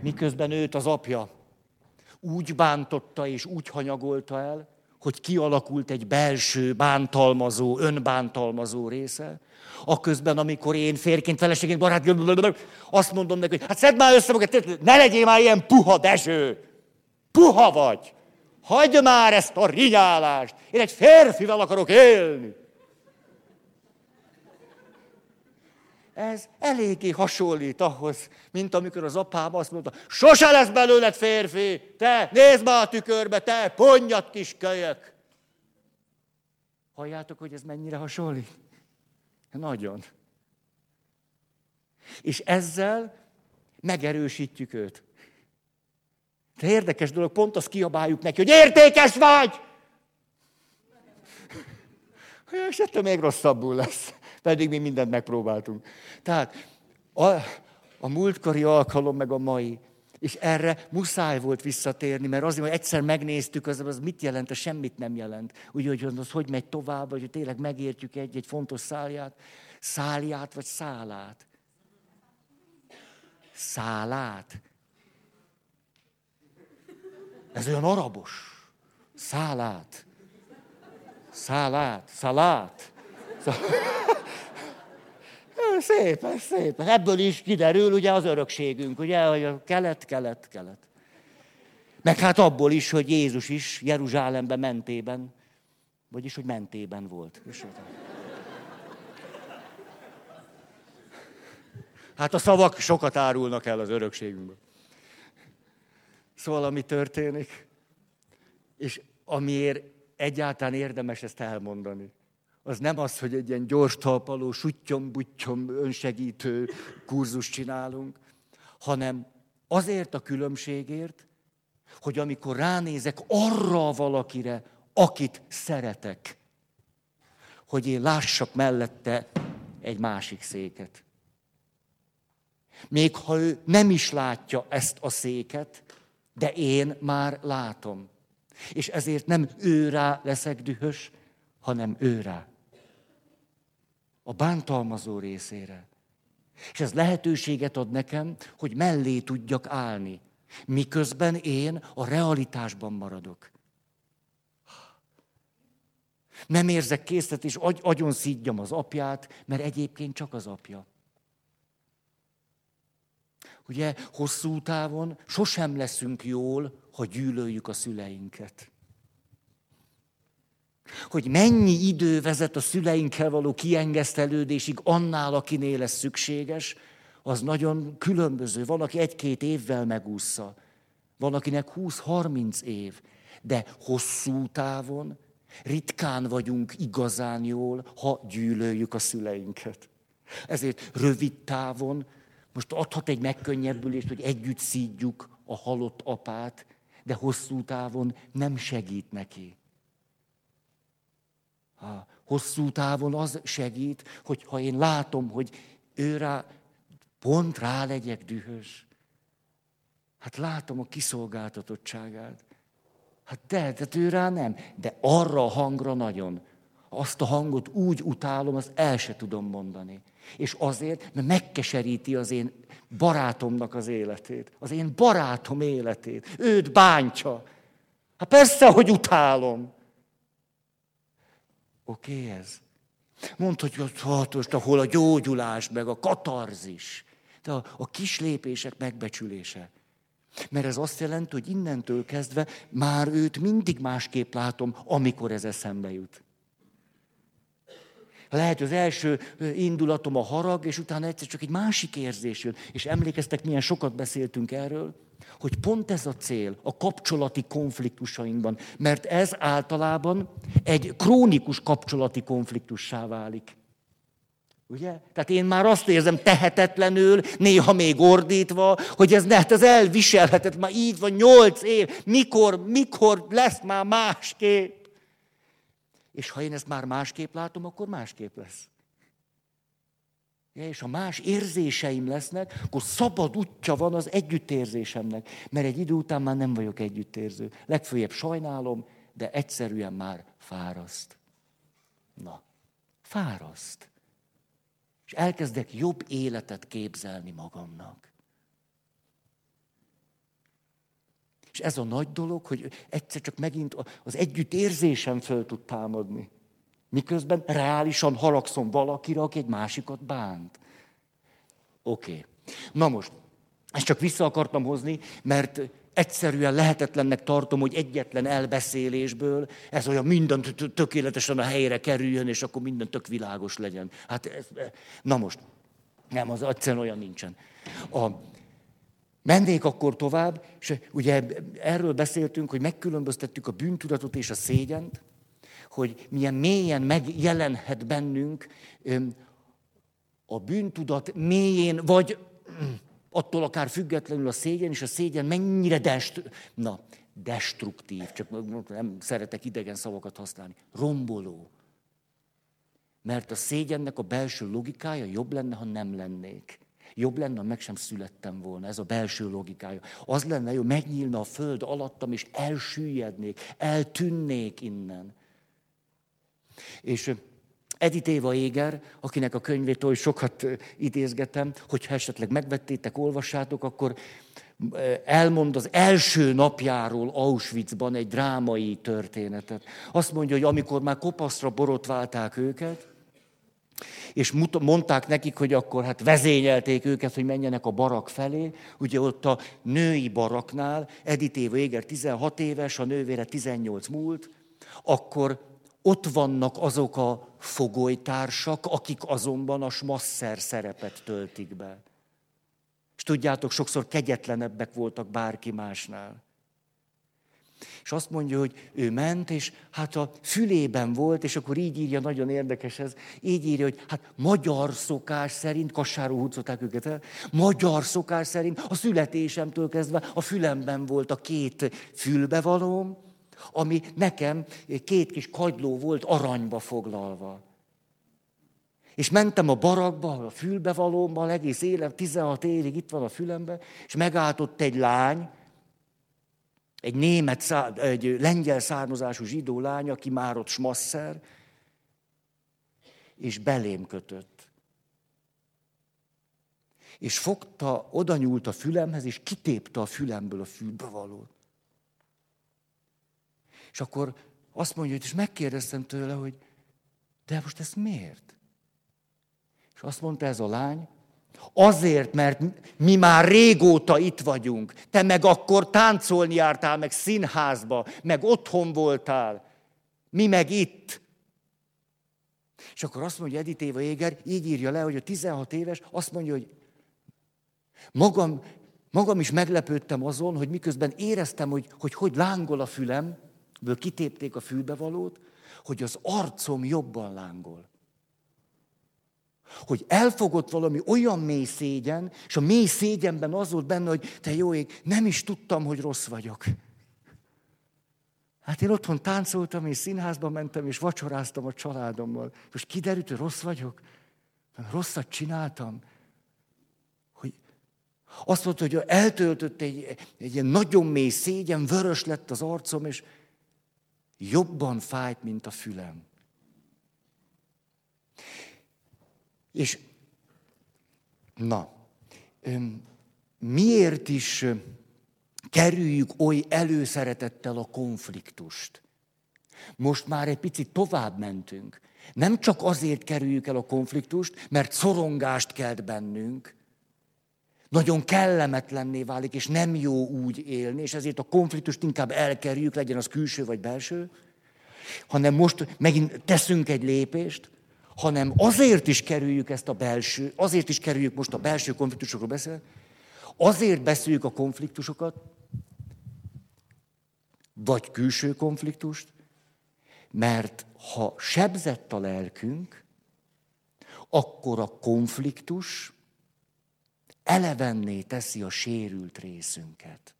Miközben őt az apja úgy bántotta és úgy hanyagolta el, hogy kialakult egy belső bántalmazó, önbántalmazó része, aközben, amikor én férként, feleségként, barát, azt mondom neki, hogy hát szedd már össze magad, ne legyél már ilyen puha Dezső! Puha vagy! Hagyj már ezt a rinyálást! Én egy férfival akarok élni! Ez eléggé hasonlít ahhoz, mint amikor az apám azt mondta, sose lesz belőled férfi, te nézd már a tükörbe, te ponnyat kis kölyök. Halljátok, hogy ez mennyire hasonlít? Nagyon. És ezzel megerősítjük őt. De érdekes dolog, pont azt kiabáljuk neki, hogy értékes vagy! És ettől még rosszabbul lesz. Pedig mi mindent megpróbáltunk. Tehát a, a múltkori alkalom, meg a mai, és erre muszáj volt visszatérni, mert azért, hogy egyszer megnéztük, az, az mit jelent, az semmit nem jelent. Úgyhogy az hogy megy tovább, vagy hogy tényleg megértjük egy, egy fontos szálját. Szálját vagy szálát? Szálát. Ez olyan arabos. Szálát. Szálát. Szalát. Szép, szép. Ebből is kiderül ugye az örökségünk, ugye, hogy a kelet, kelet, kelet. Meg hát abból is, hogy Jézus is Jeruzsálemben mentében, vagyis, hogy mentében volt. Hát a szavak sokat árulnak el az örökségünkből. Szóval, ami történik, és amiért egyáltalán érdemes ezt elmondani, az nem az, hogy egy ilyen gyors talpaló, suttyom, buttyom, önsegítő kurzus csinálunk, hanem azért a különbségért, hogy amikor ránézek arra valakire, akit szeretek, hogy én lássak mellette egy másik széket. Még ha ő nem is látja ezt a széket, de én már látom. És ezért nem ő rá leszek dühös, hanem ő rá. A bántalmazó részére. És ez lehetőséget ad nekem, hogy mellé tudjak állni, miközben én a realitásban maradok. Nem érzek készlet, és agy, agyon szídjam az apját, mert egyébként csak az apja. Ugye hosszú távon sosem leszünk jól, ha gyűlöljük a szüleinket. Hogy mennyi idő vezet a szüleinkkel való kiengesztelődésig annál, akinél lesz szükséges, az nagyon különböző. Van, aki egy-két évvel megúszza, van, akinek 20-30 év, de hosszú távon ritkán vagyunk igazán jól, ha gyűlöljük a szüleinket. Ezért rövid távon most adhat egy megkönnyebbülést, hogy együtt szídjuk a halott apát, de hosszú távon nem segít neki. Ha hosszú távon az segít, hogy ha én látom, hogy ő rá, pont rá legyek dühös. Hát látom a kiszolgáltatottságát. Hát de, de ő rá nem. De arra a hangra nagyon. Azt a hangot úgy utálom, azt el se tudom mondani. És azért, mert megkeseríti az én barátomnak az életét. Az én barátom életét. Őt bántja. Hát persze, hogy utálom. Oké okay, ez? Mondd, hogy hát most, ahol a gyógyulás, meg a katarzis, de a, a kis lépések megbecsülése. Mert ez azt jelenti, hogy innentől kezdve már őt mindig másképp látom, amikor ez eszembe jut. Lehet, az első indulatom a harag, és utána egyszer csak egy másik érzés jön. És emlékeztek, milyen sokat beszéltünk erről? Hogy pont ez a cél a kapcsolati konfliktusainkban. Mert ez általában egy krónikus kapcsolati konfliktussá válik. Ugye? Tehát én már azt érzem tehetetlenül, néha még ordítva, hogy ez ne, hát ez elviselhetet, már így van nyolc év, mikor, mikor lesz már másképp. És ha én ezt már másképp látom, akkor másképp lesz. Ja, és ha más érzéseim lesznek, akkor szabad útja van az együttérzésemnek. Mert egy idő után már nem vagyok együttérző. Legfőjebb sajnálom, de egyszerűen már fáraszt. Na, fáraszt. És elkezdek jobb életet képzelni magamnak. És ez a nagy dolog, hogy egyszer csak megint az együttérzésem föl tud támadni. Miközben reálisan haragszom valakire, aki egy másikat bánt. Oké. Okay. Na most, ezt csak vissza akartam hozni, mert egyszerűen lehetetlennek tartom, hogy egyetlen elbeszélésből ez olyan minden tökéletesen a helyre kerüljön, és akkor minden tök világos legyen. Hát, ez, na most, nem, az egyszerűen olyan nincsen. A, Mennék akkor tovább, és ugye erről beszéltünk, hogy megkülönböztettük a bűntudatot és a szégyent, hogy milyen mélyen megjelenhet bennünk a bűntudat mélyén, vagy attól akár függetlenül a szégyen, és a szégyen mennyire dest, na, destruktív, csak nem szeretek idegen szavakat használni, romboló. Mert a szégyennek a belső logikája jobb lenne, ha nem lennék. Jobb lenne, meg sem születtem volna, ez a belső logikája. Az lenne jó, megnyílna a föld alattam, és elsüllyednék, eltűnnék innen. És Edith Éva Éger, akinek a könyvét oly sokat idézgetem, hogyha esetleg megvettétek, olvassátok, akkor elmond az első napjáról Auschwitzban egy drámai történetet. Azt mondja, hogy amikor már kopaszra borotválták őket, és mondták nekik, hogy akkor hát vezényelték őket, hogy menjenek a barak felé. Ugye ott a női baraknál, Edith Éva Éger 16 éves, a nővére 18 múlt, akkor ott vannak azok a fogolytársak, akik azonban a smasszer szerepet töltik be. És tudjátok, sokszor kegyetlenebbek voltak bárki másnál. És azt mondja, hogy ő ment, és hát a fülében volt, és akkor így írja, nagyon érdekes ez, így írja, hogy hát magyar szokás szerint, kassáról húzották őket el, magyar szokás szerint a születésemtől kezdve a fülemben volt a két fülbevalóm, ami nekem két kis kagyló volt aranyba foglalva. És mentem a barakba, a fülbevalómban, egész élet, 16 évig itt van a fülemben, és megállt ott egy lány, egy német, egy lengyel származású zsidó lány, aki már ott smasszer, és belém kötött. És fogta, oda nyúlt a fülemhez, és kitépte a fülemből a fülbevalót. És akkor azt mondja, hogy és megkérdeztem tőle, hogy de most ezt miért? És azt mondta ez a lány, azért, mert mi már régóta itt vagyunk. Te meg akkor táncolni jártál, meg színházba, meg otthon voltál. Mi meg itt. És akkor azt mondja Edith Éva Éger, így írja le, hogy a 16 éves, azt mondja, hogy magam, magam is meglepődtem azon, hogy miközben éreztem, hogy hogy, hogy lángol a fülem, ből kitépték a fülbevalót, hogy az arcom jobban lángol. Hogy elfogott valami olyan mély szégyen, és a mély szégyenben az volt benne, hogy te jó ég, nem is tudtam, hogy rossz vagyok. Hát én otthon táncoltam, és színházba mentem, és vacsoráztam a családommal. Most kiderült, hogy rossz vagyok? Rosszat csináltam. Hogy azt mondta, hogy eltöltött egy, egy ilyen nagyon mély szégyen, vörös lett az arcom, és jobban fájt, mint a fülem. És na, miért is kerüljük oly előszeretettel a konfliktust? Most már egy picit tovább mentünk. Nem csak azért kerüljük el a konfliktust, mert szorongást kelt bennünk, nagyon kellemetlenné válik, és nem jó úgy élni, és ezért a konfliktust inkább elkerüljük, legyen az külső vagy belső, hanem most megint teszünk egy lépést, hanem azért is kerüljük ezt a belső, azért is kerüljük most a belső konfliktusokról beszél, azért beszéljük a konfliktusokat, vagy külső konfliktust, mert ha sebzett a lelkünk, akkor a konfliktus elevenné teszi a sérült részünket.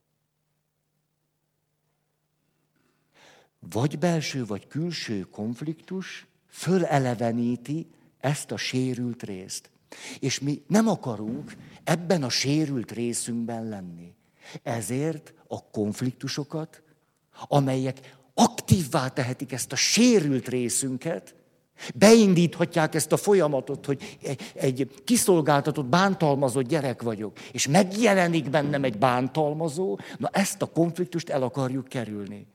Vagy belső, vagy külső konfliktus föleleveníti ezt a sérült részt. És mi nem akarunk ebben a sérült részünkben lenni. Ezért a konfliktusokat, amelyek aktívvá tehetik ezt a sérült részünket, Beindíthatják ezt a folyamatot, hogy egy kiszolgáltatott, bántalmazott gyerek vagyok, és megjelenik bennem egy bántalmazó, na ezt a konfliktust el akarjuk kerülni.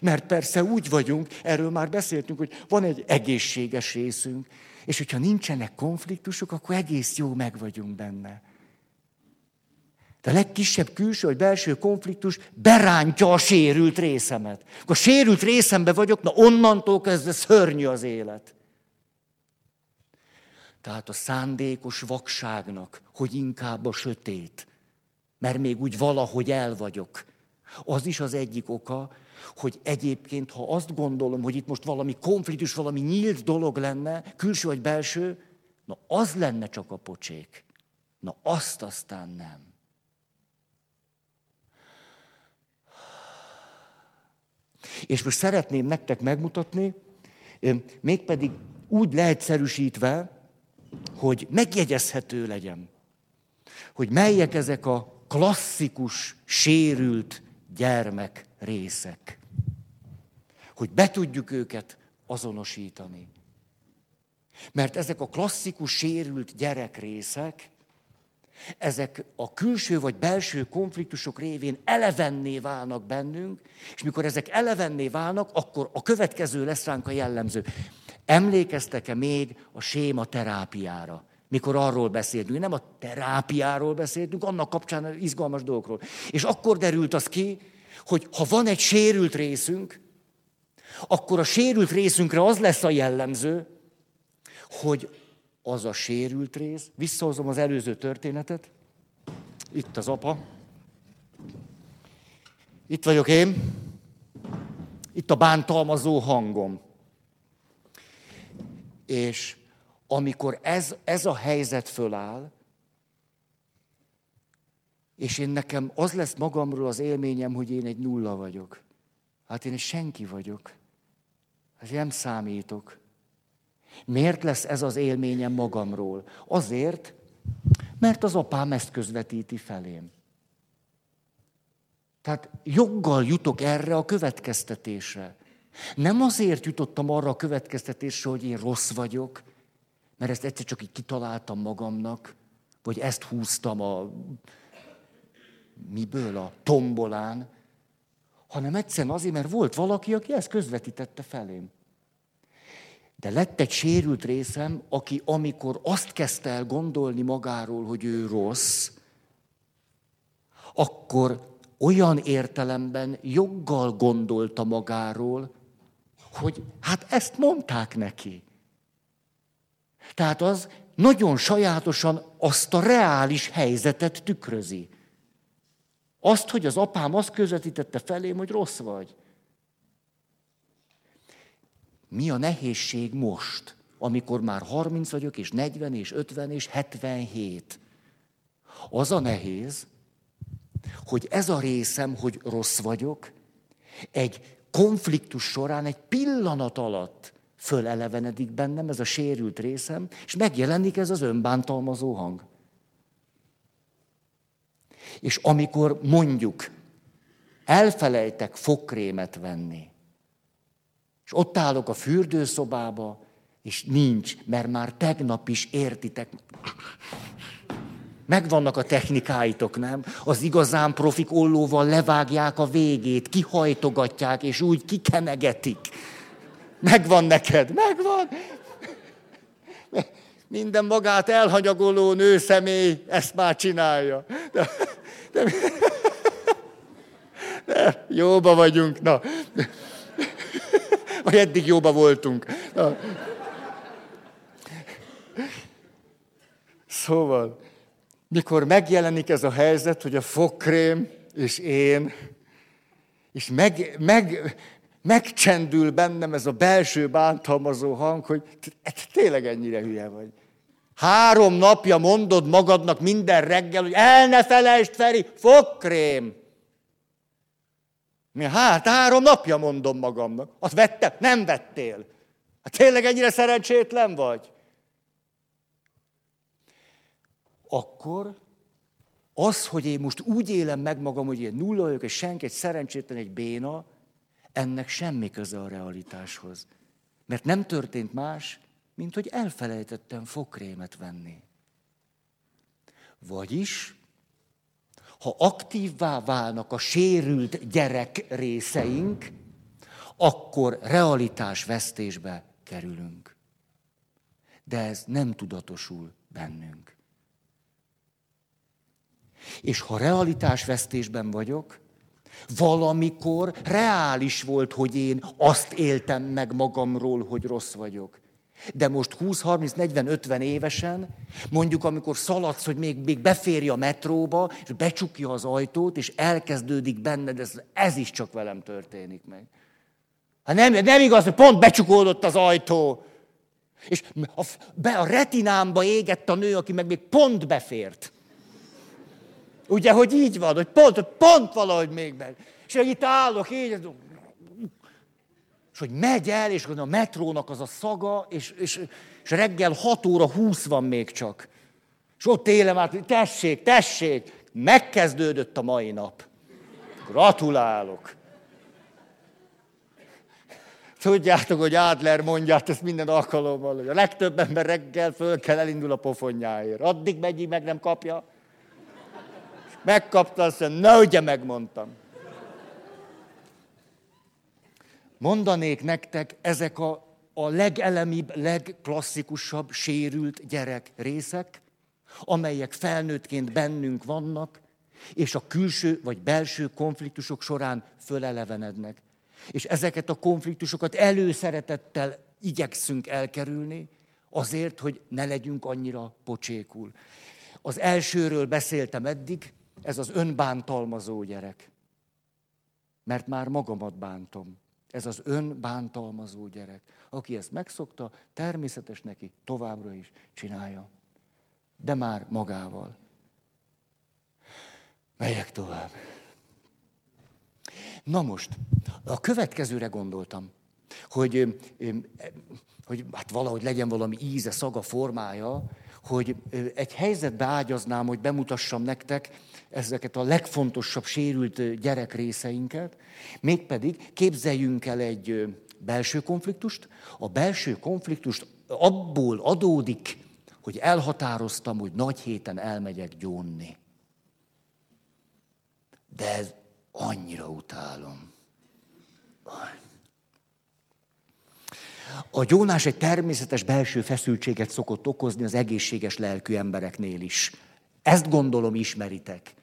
Mert persze úgy vagyunk, erről már beszéltünk, hogy van egy egészséges részünk, és hogyha nincsenek konfliktusok, akkor egész jó meg vagyunk benne. De a legkisebb külső vagy belső konfliktus berántja a sérült részemet. Akkor a sérült részembe vagyok, na onnantól kezdve szörnyű az élet. Tehát a szándékos vakságnak, hogy inkább a sötét, mert még úgy valahogy el vagyok. Az is az egyik oka, hogy egyébként, ha azt gondolom, hogy itt most valami konfliktus, valami nyílt dolog lenne, külső vagy belső, na az lenne csak a pocsék. Na azt aztán nem. És most szeretném nektek megmutatni, mégpedig úgy leegyszerűsítve, hogy megjegyezhető legyen, hogy melyek ezek a klasszikus, sérült gyermek részek. Hogy be tudjuk őket azonosítani. Mert ezek a klasszikus sérült gyerekrészek, ezek a külső vagy belső konfliktusok révén elevenné válnak bennünk, és mikor ezek elevenné válnak, akkor a következő lesz ránk a jellemző. Emlékeztek-e még a séma terápiára? Mikor arról beszéltünk, nem a terápiáról beszéltünk, annak kapcsán izgalmas dolgokról. És akkor derült az ki, hogy ha van egy sérült részünk, akkor a sérült részünkre az lesz a jellemző, hogy az a sérült rész, visszahozom az előző történetet, itt az apa, itt vagyok én, itt a bántalmazó hangom. És amikor ez, ez a helyzet föláll, és én nekem az lesz magamról az élményem, hogy én egy nulla vagyok. Hát én egy senki vagyok. Hát nem számítok. Miért lesz ez az élményem magamról? Azért, mert az apám ezt közvetíti felém. Tehát joggal jutok erre a következtetésre. Nem azért jutottam arra a következtetésre, hogy én rossz vagyok, mert ezt egyszer csak így kitaláltam magamnak, vagy ezt húztam a miből, a tombolán, hanem egyszerűen azért, mert volt valaki, aki ezt közvetítette felém. De lett egy sérült részem, aki amikor azt kezdte el gondolni magáról, hogy ő rossz, akkor olyan értelemben joggal gondolta magáról, hogy hát ezt mondták neki. Tehát az nagyon sajátosan azt a reális helyzetet tükrözi. Azt, hogy az apám azt közvetítette felém, hogy rossz vagy. Mi a nehézség most, amikor már 30 vagyok, és 40, és 50, és 77? Az a nehéz, hogy ez a részem, hogy rossz vagyok, egy konfliktus során egy pillanat alatt fölelevenedik bennem ez a sérült részem, és megjelenik ez az önbántalmazó hang. És amikor mondjuk elfelejtek fogkrémet venni, és ott állok a fürdőszobába, és nincs, mert már tegnap is értitek. Megvannak a technikáitok, nem? Az igazán profik ollóval levágják a végét, kihajtogatják, és úgy kikenegetik. Megvan neked, megvan. Minden magát elhanyagoló nőszemély ezt már csinálja. De, de, de jóba vagyunk, na. Vagy eddig jóba voltunk. Na. Szóval, mikor megjelenik ez a helyzet, hogy a fogkrém és én, és meg, meg, megcsendül bennem ez a belső bántalmazó hang, hogy tényleg ennyire hülye vagy. Három napja mondod magadnak minden reggel, hogy el ne felejtsd, Feri, fogkrém. Mi hát három napja mondom magamnak. Azt vettem? Nem vettél. Hát tényleg ennyire szerencsétlen vagy? Akkor az, hogy én most úgy élem meg magam, hogy én nulla vagyok, és senki egy szerencsétlen, egy béna, ennek semmi köze a realitáshoz. Mert nem történt más, mint hogy elfelejtettem fogkrémet venni. Vagyis, ha aktívvá válnak a sérült gyerek részeink, akkor realitás vesztésbe kerülünk. De ez nem tudatosul bennünk. És ha realitás vesztésben vagyok, Valamikor reális volt, hogy én azt éltem meg magamról, hogy rossz vagyok. De most 20, 30, 40, 50 évesen, mondjuk amikor szaladsz, hogy még, még beférj a metróba, és becsukja az ajtót, és elkezdődik benned, ez, ez is csak velem történik meg. Hát nem, nem igaz, hogy pont becsukódott az ajtó. És a, be a retinámba égett a nő, aki meg még pont befért. Ugye, hogy így van, hogy pont, pont valahogy még meg. És hogy itt állok, így, és hogy megy el, és a metrónak az a szaga, és, és, és reggel 6 óra 20 van még csak. És ott élem át, tessék, tessék, megkezdődött a mai nap. Gratulálok. Tudjátok, hogy Adler mondja ezt minden alkalommal, hogy a legtöbb ember reggel föl kell elindul a pofonjáért. Addig megy, meg nem kapja. Megkapta, azt mondja, ugye megmondtam. Mondanék nektek, ezek a, a legelemibb, legklasszikusabb sérült gyerek részek, amelyek felnőttként bennünk vannak, és a külső vagy belső konfliktusok során fölelevenednek. És ezeket a konfliktusokat előszeretettel igyekszünk elkerülni, azért, hogy ne legyünk annyira pocsékul. Az elsőről beszéltem eddig, ez az önbántalmazó gyerek. Mert már magamat bántom. Ez az önbántalmazó gyerek. Aki ezt megszokta, természetes neki továbbra is csinálja. De már magával. Megyek tovább. Na most, a következőre gondoltam, hogy hogy hát valahogy legyen valami íze, szaga, formája, hogy egy helyzetbe ágyaznám, hogy bemutassam nektek ezeket a legfontosabb sérült gyerekrészeinket, mégpedig képzeljünk el egy belső konfliktust. A belső konfliktust abból adódik, hogy elhatároztam, hogy nagy héten elmegyek gyónni. De ez annyira utálom. A gyónás egy természetes belső feszültséget szokott okozni az egészséges lelkű embereknél is. Ezt gondolom ismeritek.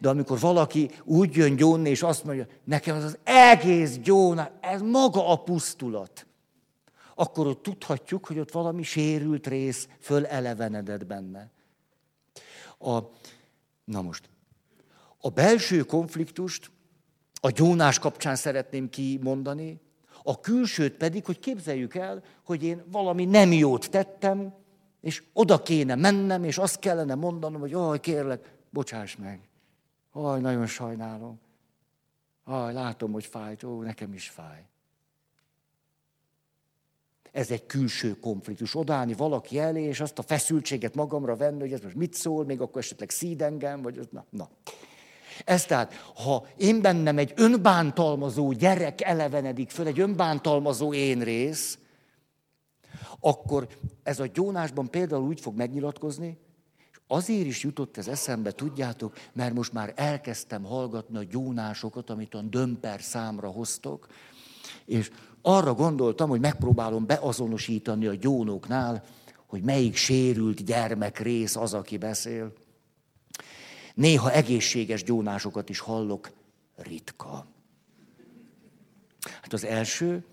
De amikor valaki úgy jön gyónni, és azt mondja, nekem ez az egész gyónás, ez maga a pusztulat, akkor ott tudhatjuk, hogy ott valami sérült rész fölelevenedett benne. A, na most, a belső konfliktust a gyónás kapcsán szeretném kimondani, a külsőt pedig, hogy képzeljük el, hogy én valami nem jót tettem, és oda kéne mennem, és azt kellene mondanom, hogy aj, kérlek, bocsáss meg. Aj, nagyon sajnálom. Aj, látom, hogy fáj, ó, nekem is fáj. Ez egy külső konfliktus. Odállni valaki elé, és azt a feszültséget magamra venni, hogy ez most mit szól, még akkor esetleg szíd engem, vagy na, na. Ez tehát, ha én bennem egy önbántalmazó gyerek elevenedik föl, egy önbántalmazó én rész, akkor ez a gyónásban például úgy fog megnyilatkozni, azért is jutott ez eszembe, tudjátok, mert most már elkezdtem hallgatni a gyónásokat, amit a dömper számra hoztok, és arra gondoltam, hogy megpróbálom beazonosítani a gyónóknál, hogy melyik sérült gyermek rész az, aki beszél. Néha egészséges gyónásokat is hallok, ritka. Hát az első,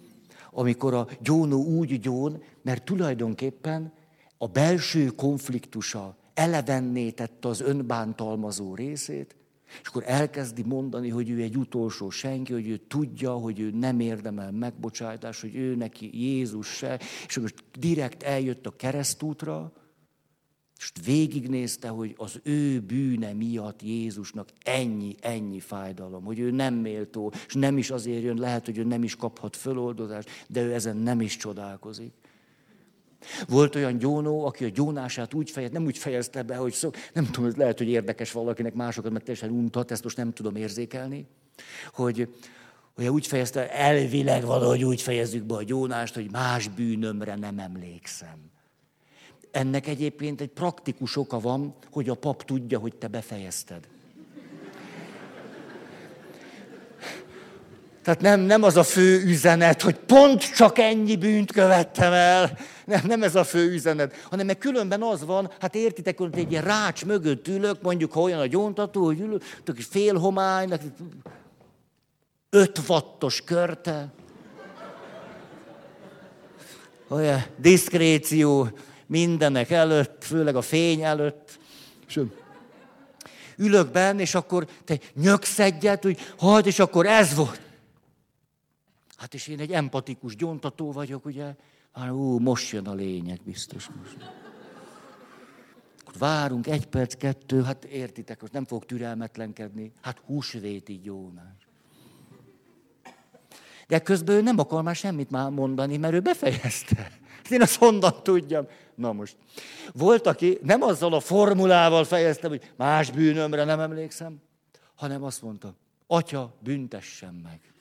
amikor a gyónó úgy gyón, mert tulajdonképpen a belső konfliktusa elevenné tette az önbántalmazó részét, és akkor elkezdi mondani, hogy ő egy utolsó senki, hogy ő tudja, hogy ő nem érdemel megbocsátást, hogy ő neki Jézus se, és most direkt eljött a keresztútra, és végignézte, hogy az ő bűne miatt Jézusnak ennyi, ennyi fájdalom, hogy ő nem méltó, és nem is azért jön, lehet, hogy ő nem is kaphat föloldozást, de ő ezen nem is csodálkozik. Volt olyan gyónó, aki a gyónását úgy fejezte, nem úgy fejezte be, hogy szok, nem tudom, ez lehet, hogy érdekes valakinek, másokat meg teljesen untat, ezt most nem tudom érzékelni, hogy, hogy úgy fejezte, elvileg valahogy úgy fejezzük be a gyónást, hogy más bűnömre nem emlékszem. Ennek egyébként egy praktikus oka van, hogy a pap tudja, hogy te befejezted. Tehát nem, nem az a fő üzenet, hogy pont csak ennyi bűnt követtem el. Nem, nem ez a fő üzenet, hanem meg különben az van, hát értitek, hogy egy ilyen rács mögött ülök, mondjuk, ha olyan a gyóntató, hogy ülök, tök fél homály, öt wattos körte, olyan diszkréció, mindenek előtt, főleg a fény előtt. És ülök benne, és akkor te nyöksz egyet, hogy hagyd, és akkor ez volt. Hát és én egy empatikus gyontató vagyok, ugye? Hát ú, most jön a lényeg, biztos most. Akkor várunk egy perc, kettő, hát értitek, most nem fog türelmetlenkedni. Hát húsvéti gyónás. De közben ő nem akar már semmit már mondani, mert ő befejezte. Én azt honnan tudjam. Na most. Volt, aki nem azzal a formulával fejezte, hogy más bűnömre nem emlékszem, hanem azt mondta, atya, büntessen meg.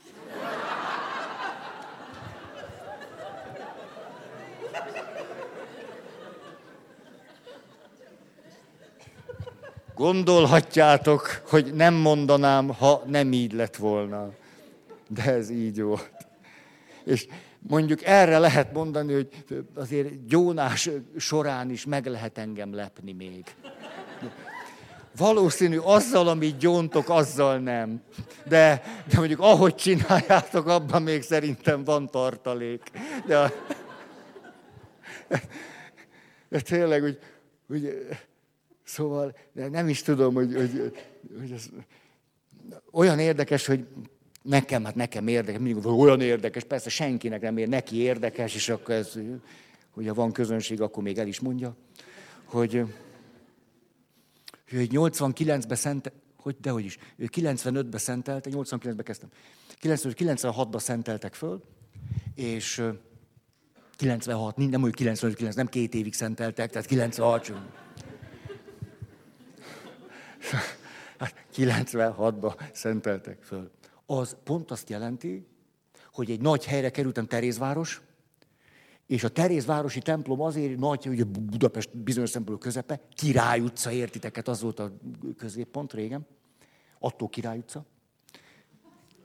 Gondolhatjátok, hogy nem mondanám, ha nem így lett volna. De ez így volt. És mondjuk erre lehet mondani, hogy azért gyónás során is meg lehet engem lepni még. Valószínű azzal, amit gyóntok, azzal nem. De, de mondjuk ahogy csináljátok, abban még szerintem van tartalék. De, de tényleg, hogy, hogy szóval nem is tudom, hogy, hogy, hogy ez olyan érdekes, hogy Nekem, hát nekem érdekes, mindig olyan érdekes, persze senkinek nem ér, neki érdekes, és akkor ez, hogyha van közönség, akkor még el is mondja, hogy, hogy 89-ben szent, hogy dehogy is, ő 95-ben szentelte, 89-ben kezdtem, 95-96-ban szenteltek föl, és 96, nem úgy 95, nem két évig szenteltek, tehát 96 96-ba szenteltek föl. Az pont azt jelenti, hogy egy nagy helyre kerültem Terézváros, és a Terézvárosi templom azért nagy, hogy Budapest bizonyos szempontból közepe, Király utca, értiteket, az volt a középpont régen. Attól Király utca.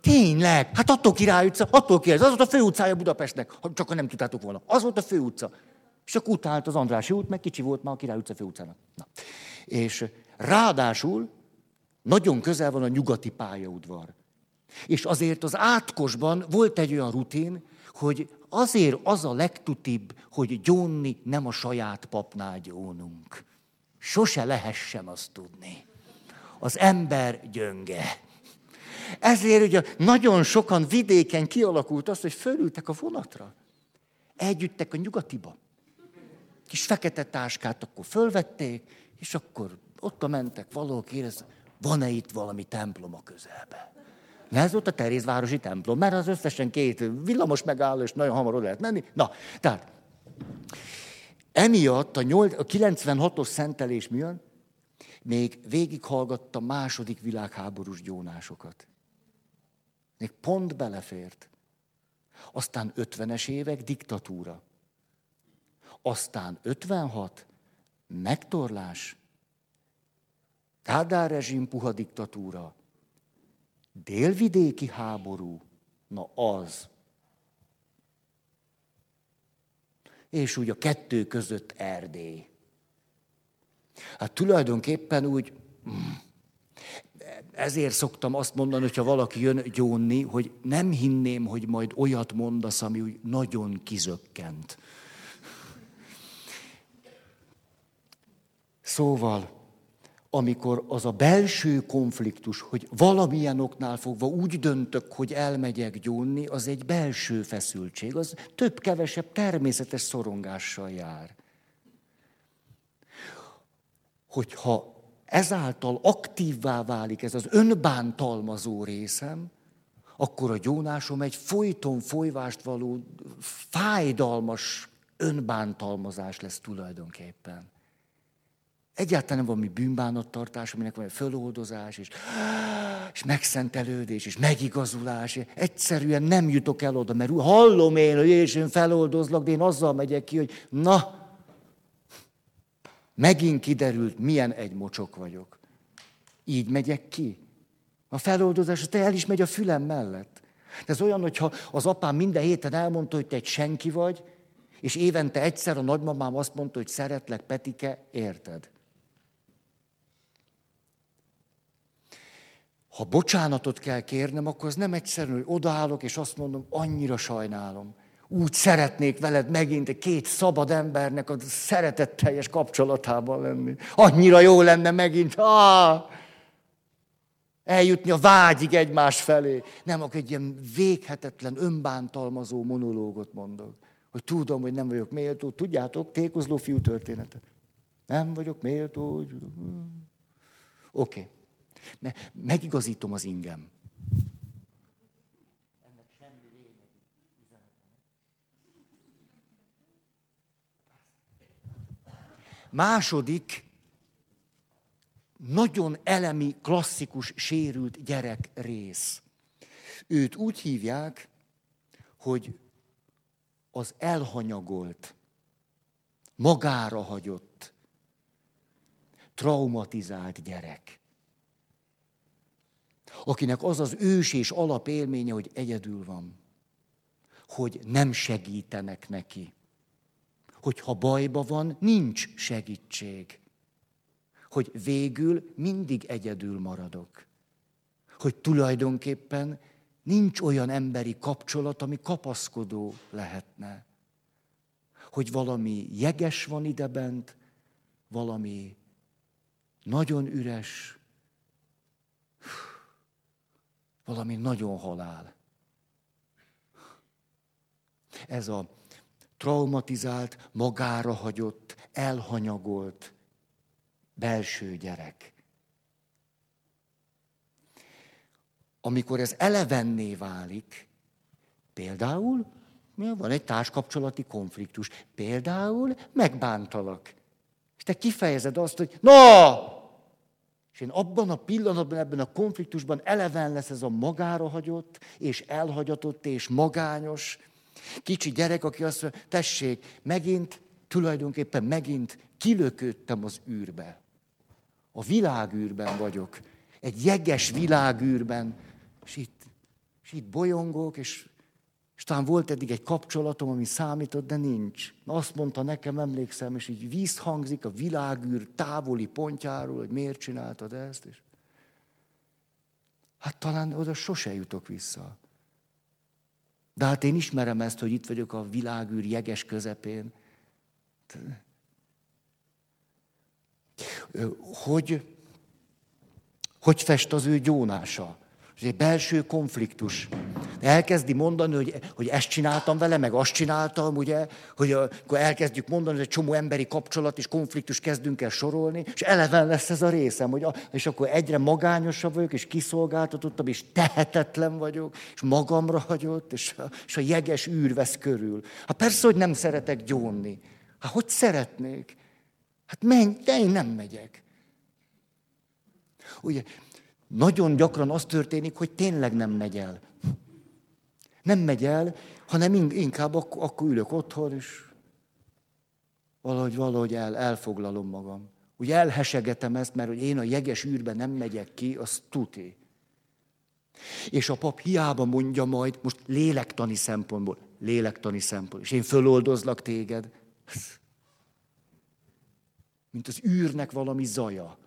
Tényleg, hát attól Király utca, attól Király, az volt a főutcája Budapestnek, csak ha nem tudtátok volna. Az volt a főutca. És akkor utált az Andrási út, meg kicsi volt már a Király utca főutcának. Na. És ráadásul nagyon közel van a nyugati pályaudvar. És azért az átkosban volt egy olyan rutin, hogy azért az a legtutibb, hogy gyónni nem a saját papnál gyónunk. Sose lehessen azt tudni. Az ember gyönge. Ezért ugye nagyon sokan vidéken kialakult az, hogy fölültek a vonatra. Együttek a nyugatiba. Kis fekete táskát akkor fölvették, és akkor ott mentek valahol kérdezni, van-e itt valami templom a közelben? Ez volt a Terézvárosi templom, mert az összesen két villamos megálló, és nagyon hamar oda lehet menni. Na, tehát emiatt a, 96-os szentelés miatt még végighallgattam második világháborús gyónásokat. Még pont belefért. Aztán 50-es évek diktatúra. Aztán 56, megtorlás, Kádár rezsim puha diktatúra, Délvidéki háború, na az. És úgy a kettő között Erdély. Hát tulajdonképpen úgy, mm, ezért szoktam azt mondani, hogyha valaki jön gyónni, hogy nem hinném, hogy majd olyat mondasz, ami úgy nagyon kizökkent. Szóval, amikor az a belső konfliktus, hogy valamilyen oknál fogva úgy döntök, hogy elmegyek gyónni, az egy belső feszültség, az több-kevesebb természetes szorongással jár. Hogyha ezáltal aktívvá válik ez az önbántalmazó részem, akkor a gyónásom egy folyton folyvást való, fájdalmas önbántalmazás lesz tulajdonképpen. Egyáltalán nem valami bűnbánattartás, aminek van föloldozás, és, és megszentelődés, és megigazulás. Egyszerűen nem jutok el oda, mert hallom én, hogy és én feloldozlak, de én azzal megyek ki, hogy na, megint kiderült, milyen egy mocsok vagyok. Így megyek ki. A feloldozás, te el is megy a fülem mellett. De ez olyan, hogyha az apám minden héten elmondta, hogy te egy senki vagy, és évente egyszer a nagymamám azt mondta, hogy szeretlek, Petike, érted? Ha bocsánatot kell kérnem, akkor az nem egyszerű, hogy odaállok, és azt mondom, annyira sajnálom. Úgy szeretnék veled megint egy két szabad embernek a szeretetteljes kapcsolatában lenni. Annyira jó lenne megint, ah, eljutni a vágyig egymás felé. Nem, akkor egy ilyen véghetetlen, önbántalmazó monológot mondok. Hogy tudom, hogy nem vagyok méltó. Tudjátok, tékozló fiú történetet. Nem vagyok méltó. Oké. Okay. Megigazítom az ingem. Második, nagyon elemi, klasszikus, sérült gyerek rész. Őt úgy hívják, hogy az elhanyagolt, magára hagyott, traumatizált gyerek akinek az az ős és alapélménye, hogy egyedül van, hogy nem segítenek neki, hogy ha bajba van, nincs segítség, hogy végül mindig egyedül maradok, hogy tulajdonképpen nincs olyan emberi kapcsolat, ami kapaszkodó lehetne, hogy valami jeges van idebent, valami nagyon üres, valami nagyon halál. Ez a traumatizált, magára hagyott, elhanyagolt belső gyerek. Amikor ez elevenné válik, például van egy társkapcsolati konfliktus. Például megbántalak. És te kifejezed azt, hogy na! És én abban a pillanatban, ebben a konfliktusban eleven lesz ez a magára hagyott, és elhagyatott, és magányos kicsi gyerek, aki azt mondja, tessék, megint, tulajdonképpen megint kilöködtem az űrbe. A világűrben vagyok. Egy jeges világűrben. És itt, és itt bolyongok, és és talán volt eddig egy kapcsolatom, ami számított, de nincs. Azt mondta nekem, emlékszem, és így vízhangzik a világűr távoli pontjáról, hogy miért csináltad ezt. És... Hát talán oda sose jutok vissza. De hát én ismerem ezt, hogy itt vagyok a világűr jeges közepén. Hogy, hogy fest az ő gyónása? Ez egy belső konfliktus. Elkezdi mondani, hogy, hogy ezt csináltam vele, meg azt csináltam, ugye, hogy akkor elkezdjük mondani, hogy egy csomó emberi kapcsolat és konfliktus kezdünk el sorolni, és eleven lesz ez a részem, hogy a, és akkor egyre magányosabb vagyok, és kiszolgáltatottabb, és tehetetlen vagyok, és magamra hagyott, és a, és a jeges űr vesz körül. Hát persze, hogy nem szeretek gyónni. Hát hogy szeretnék? Hát menj, de én nem megyek. Ugye, nagyon gyakran az történik, hogy tényleg nem megy el. Nem megy el, hanem inkább akkor, akkor ülök otthon, és valahogy, valahogy el, elfoglalom magam. Ugye elhesegetem ezt, mert hogy én a jeges űrben nem megyek ki, az tuti. És a pap hiába mondja majd, most lélektani szempontból, lélektani szempontból, és én föloldozlak téged, mint az űrnek valami zaja.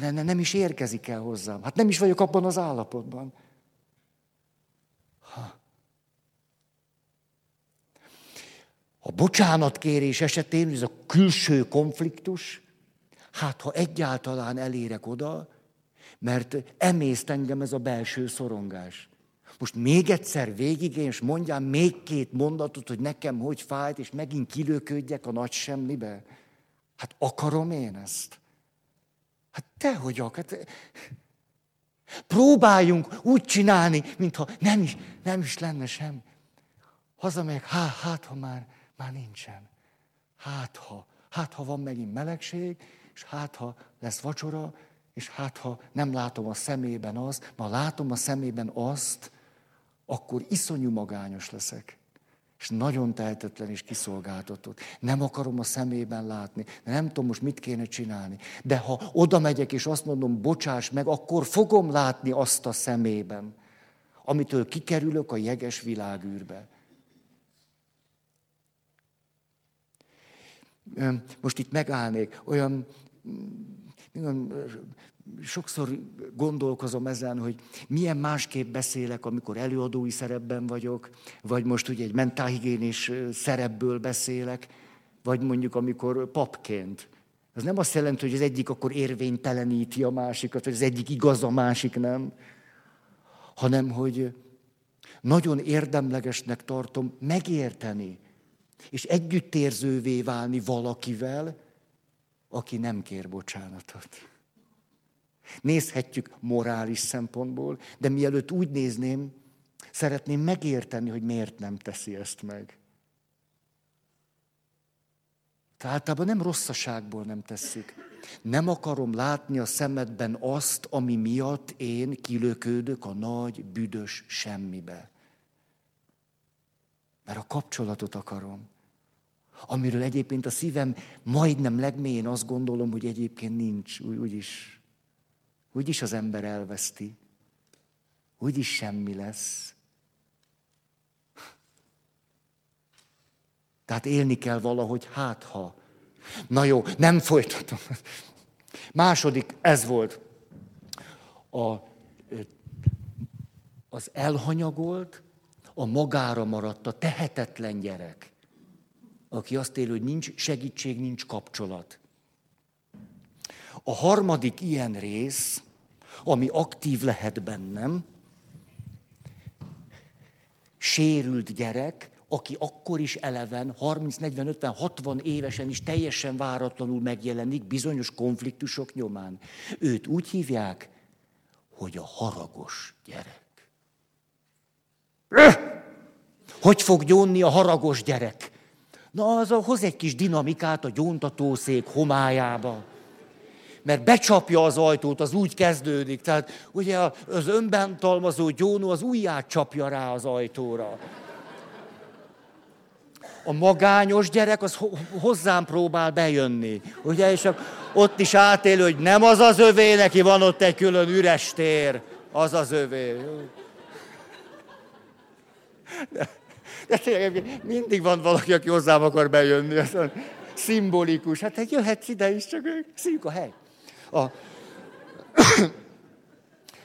Hát nem, nem is érkezik el hozzám. Hát nem is vagyok abban az állapotban. Ha. A bocsánatkérés esetén, ez a külső konfliktus, hát ha egyáltalán elérek oda, mert emészt engem ez a belső szorongás. Most még egyszer végig, és mondjam még két mondatot, hogy nekem hogy fájt, és megint kilőködjek a nagy semmibe. Hát akarom én ezt? Hát tehogy hát próbáljunk úgy csinálni, mintha nem is, nem is lenne sem. Hazamegyek, hát, hát ha már, már nincsen. Hát ha, hát ha van megint melegség, és hát ha lesz vacsora, és hát ha nem látom a szemében azt, ma látom a szemében azt, akkor iszonyú magányos leszek és nagyon tehetetlen és kiszolgáltatott. Nem akarom a szemében látni, nem tudom most mit kéne csinálni. De ha oda megyek és azt mondom, bocsáss meg, akkor fogom látni azt a szemében, amitől kikerülök a jeges világűrbe. Most itt megállnék, olyan sokszor gondolkozom ezen, hogy milyen másképp beszélek, amikor előadói szerepben vagyok, vagy most ugye egy mentálhigiénés szerepből beszélek, vagy mondjuk amikor papként. Ez nem azt jelenti, hogy az egyik akkor érvényteleníti a másikat, vagy az egyik igaz, a másik nem, hanem hogy nagyon érdemlegesnek tartom megérteni, és együttérzővé válni valakivel, aki nem kér bocsánatot. Nézhetjük morális szempontból, de mielőtt úgy nézném, szeretném megérteni, hogy miért nem teszi ezt meg. Tehát általában nem rosszaságból nem tesszük. Nem akarom látni a szemedben azt, ami miatt én kilöködök a nagy, büdös semmibe. Mert a kapcsolatot akarom. Amiről egyébként a szívem majdnem legmélyén azt gondolom, hogy egyébként nincs, úgy, úgyis úgyis az ember elveszti, úgyis semmi lesz. Tehát élni kell valahogy, hát ha. Na jó, nem folytatom. Második, ez volt. A, az elhanyagolt, a magára maradt, a tehetetlen gyerek, aki azt él, hogy nincs segítség, nincs kapcsolat. A harmadik ilyen rész ami aktív lehet bennem, sérült gyerek, aki akkor is eleven, 30, 40, 50, 60 évesen is teljesen váratlanul megjelenik bizonyos konfliktusok nyomán. Őt úgy hívják, hogy a haragos gyerek. Hogy fog gyónni a haragos gyerek? Na, az a, hoz egy kis dinamikát a gyóntatószék homályába. Mert becsapja az ajtót, az úgy kezdődik. Tehát ugye az önbántalmazó gyónó az ujját csapja rá az ajtóra. A magányos gyerek az hozzám próbál bejönni. Ugye, és ott is átélő, hogy nem az az övé, neki van ott egy külön üres tér. Az az övé. De, de tényleg mindig van valaki, aki hozzám akar bejönni. Ez szimbolikus. Hát egy jöhetsz ide is, csak szűk a hely. A,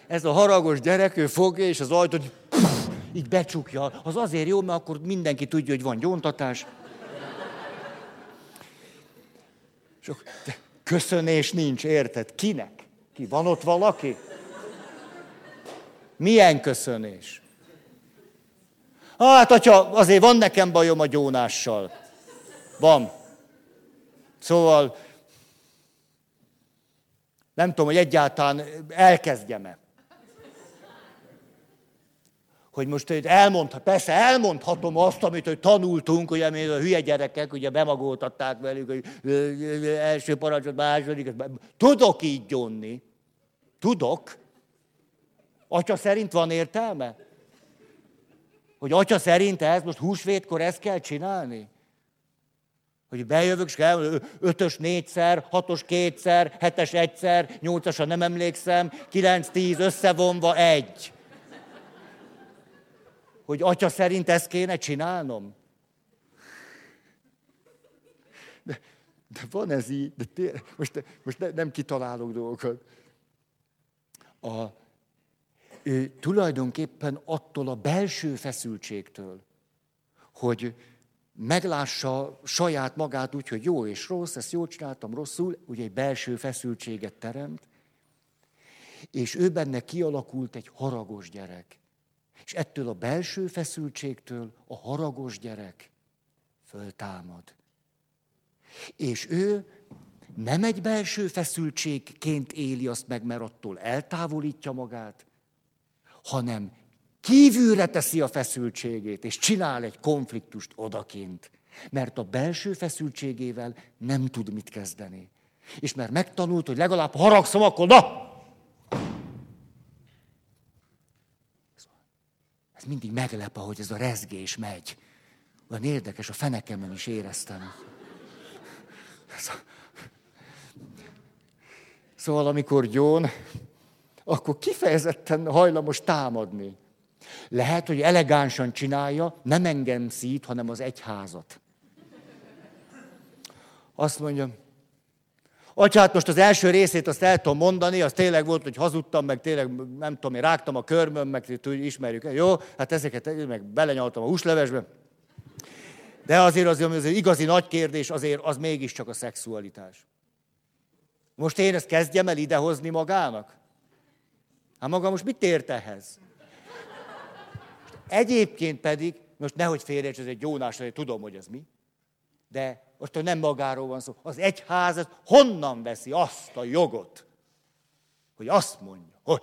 ez a haragos gyerek, ő fogja, és az ajtót így becsukja. Az azért jó, mert akkor mindenki tudja, hogy van gyóntatás. Sok köszönés nincs, érted? Kinek? Ki? Van ott valaki? Milyen köszönés? Hát, atya, azért van nekem bajom a gyónással. Van. Szóval nem tudom, hogy egyáltalán elkezdjem-e. Hogy most hogy elmondhat, persze elmondhatom azt, amit hogy tanultunk, ugye, mi a hülye gyerekek, ugye bemagoltatták velük, hogy első parancsot, második, tudok így gyonni. Tudok. Atya szerint van értelme? Hogy atya szerint ez most húsvétkor ezt kell csinálni? Hogy bejövök, és kell, ötös négyszer, hatos kétszer, hetes egyszer, nyolcasra nem emlékszem, kilenc, tíz, összevonva egy. Hogy atya szerint ezt kéne csinálnom? De, de van ez így, de tényleg, most, most ne, nem kitalálok dolgokat. A, ő, tulajdonképpen attól a belső feszültségtől, hogy meglássa saját magát úgy, hogy jó és rossz, ezt jól csináltam, rosszul, ugye egy belső feszültséget teremt, és ő benne kialakult egy haragos gyerek. És ettől a belső feszültségtől a haragos gyerek föltámad. És ő nem egy belső feszültségként éli azt meg, mert attól eltávolítja magát, hanem kívülre teszi a feszültségét, és csinál egy konfliktust odakint. Mert a belső feszültségével nem tud mit kezdeni. És mert megtanult, hogy legalább haragszom, akkor na! Ez mindig meglep, ahogy ez a rezgés megy. Olyan érdekes, a fenekemen is éreztem. Szóval amikor gyón, akkor kifejezetten hajlamos támadni. Lehet, hogy elegánsan csinálja, nem engem szít, hanem az egyházat. Azt mondja, Atyát, most az első részét azt el tudom mondani, az tényleg volt, hogy hazudtam, meg tényleg, nem tudom, én rágtam a körmöm, meg ismerjük. Jó, hát ezeket meg belenyaltam a húslevesbe. De azért az, az igazi nagy kérdés azért az mégiscsak a szexualitás. Most én ezt kezdjem el idehozni magának? Hát maga most mit ért ehhez? Egyébként pedig, most nehogy félreérts, ez egy jónás, hogy tudom, hogy ez mi, de most nem magáról van szó. Az egyház honnan veszi azt a jogot, hogy azt mondja, hogy.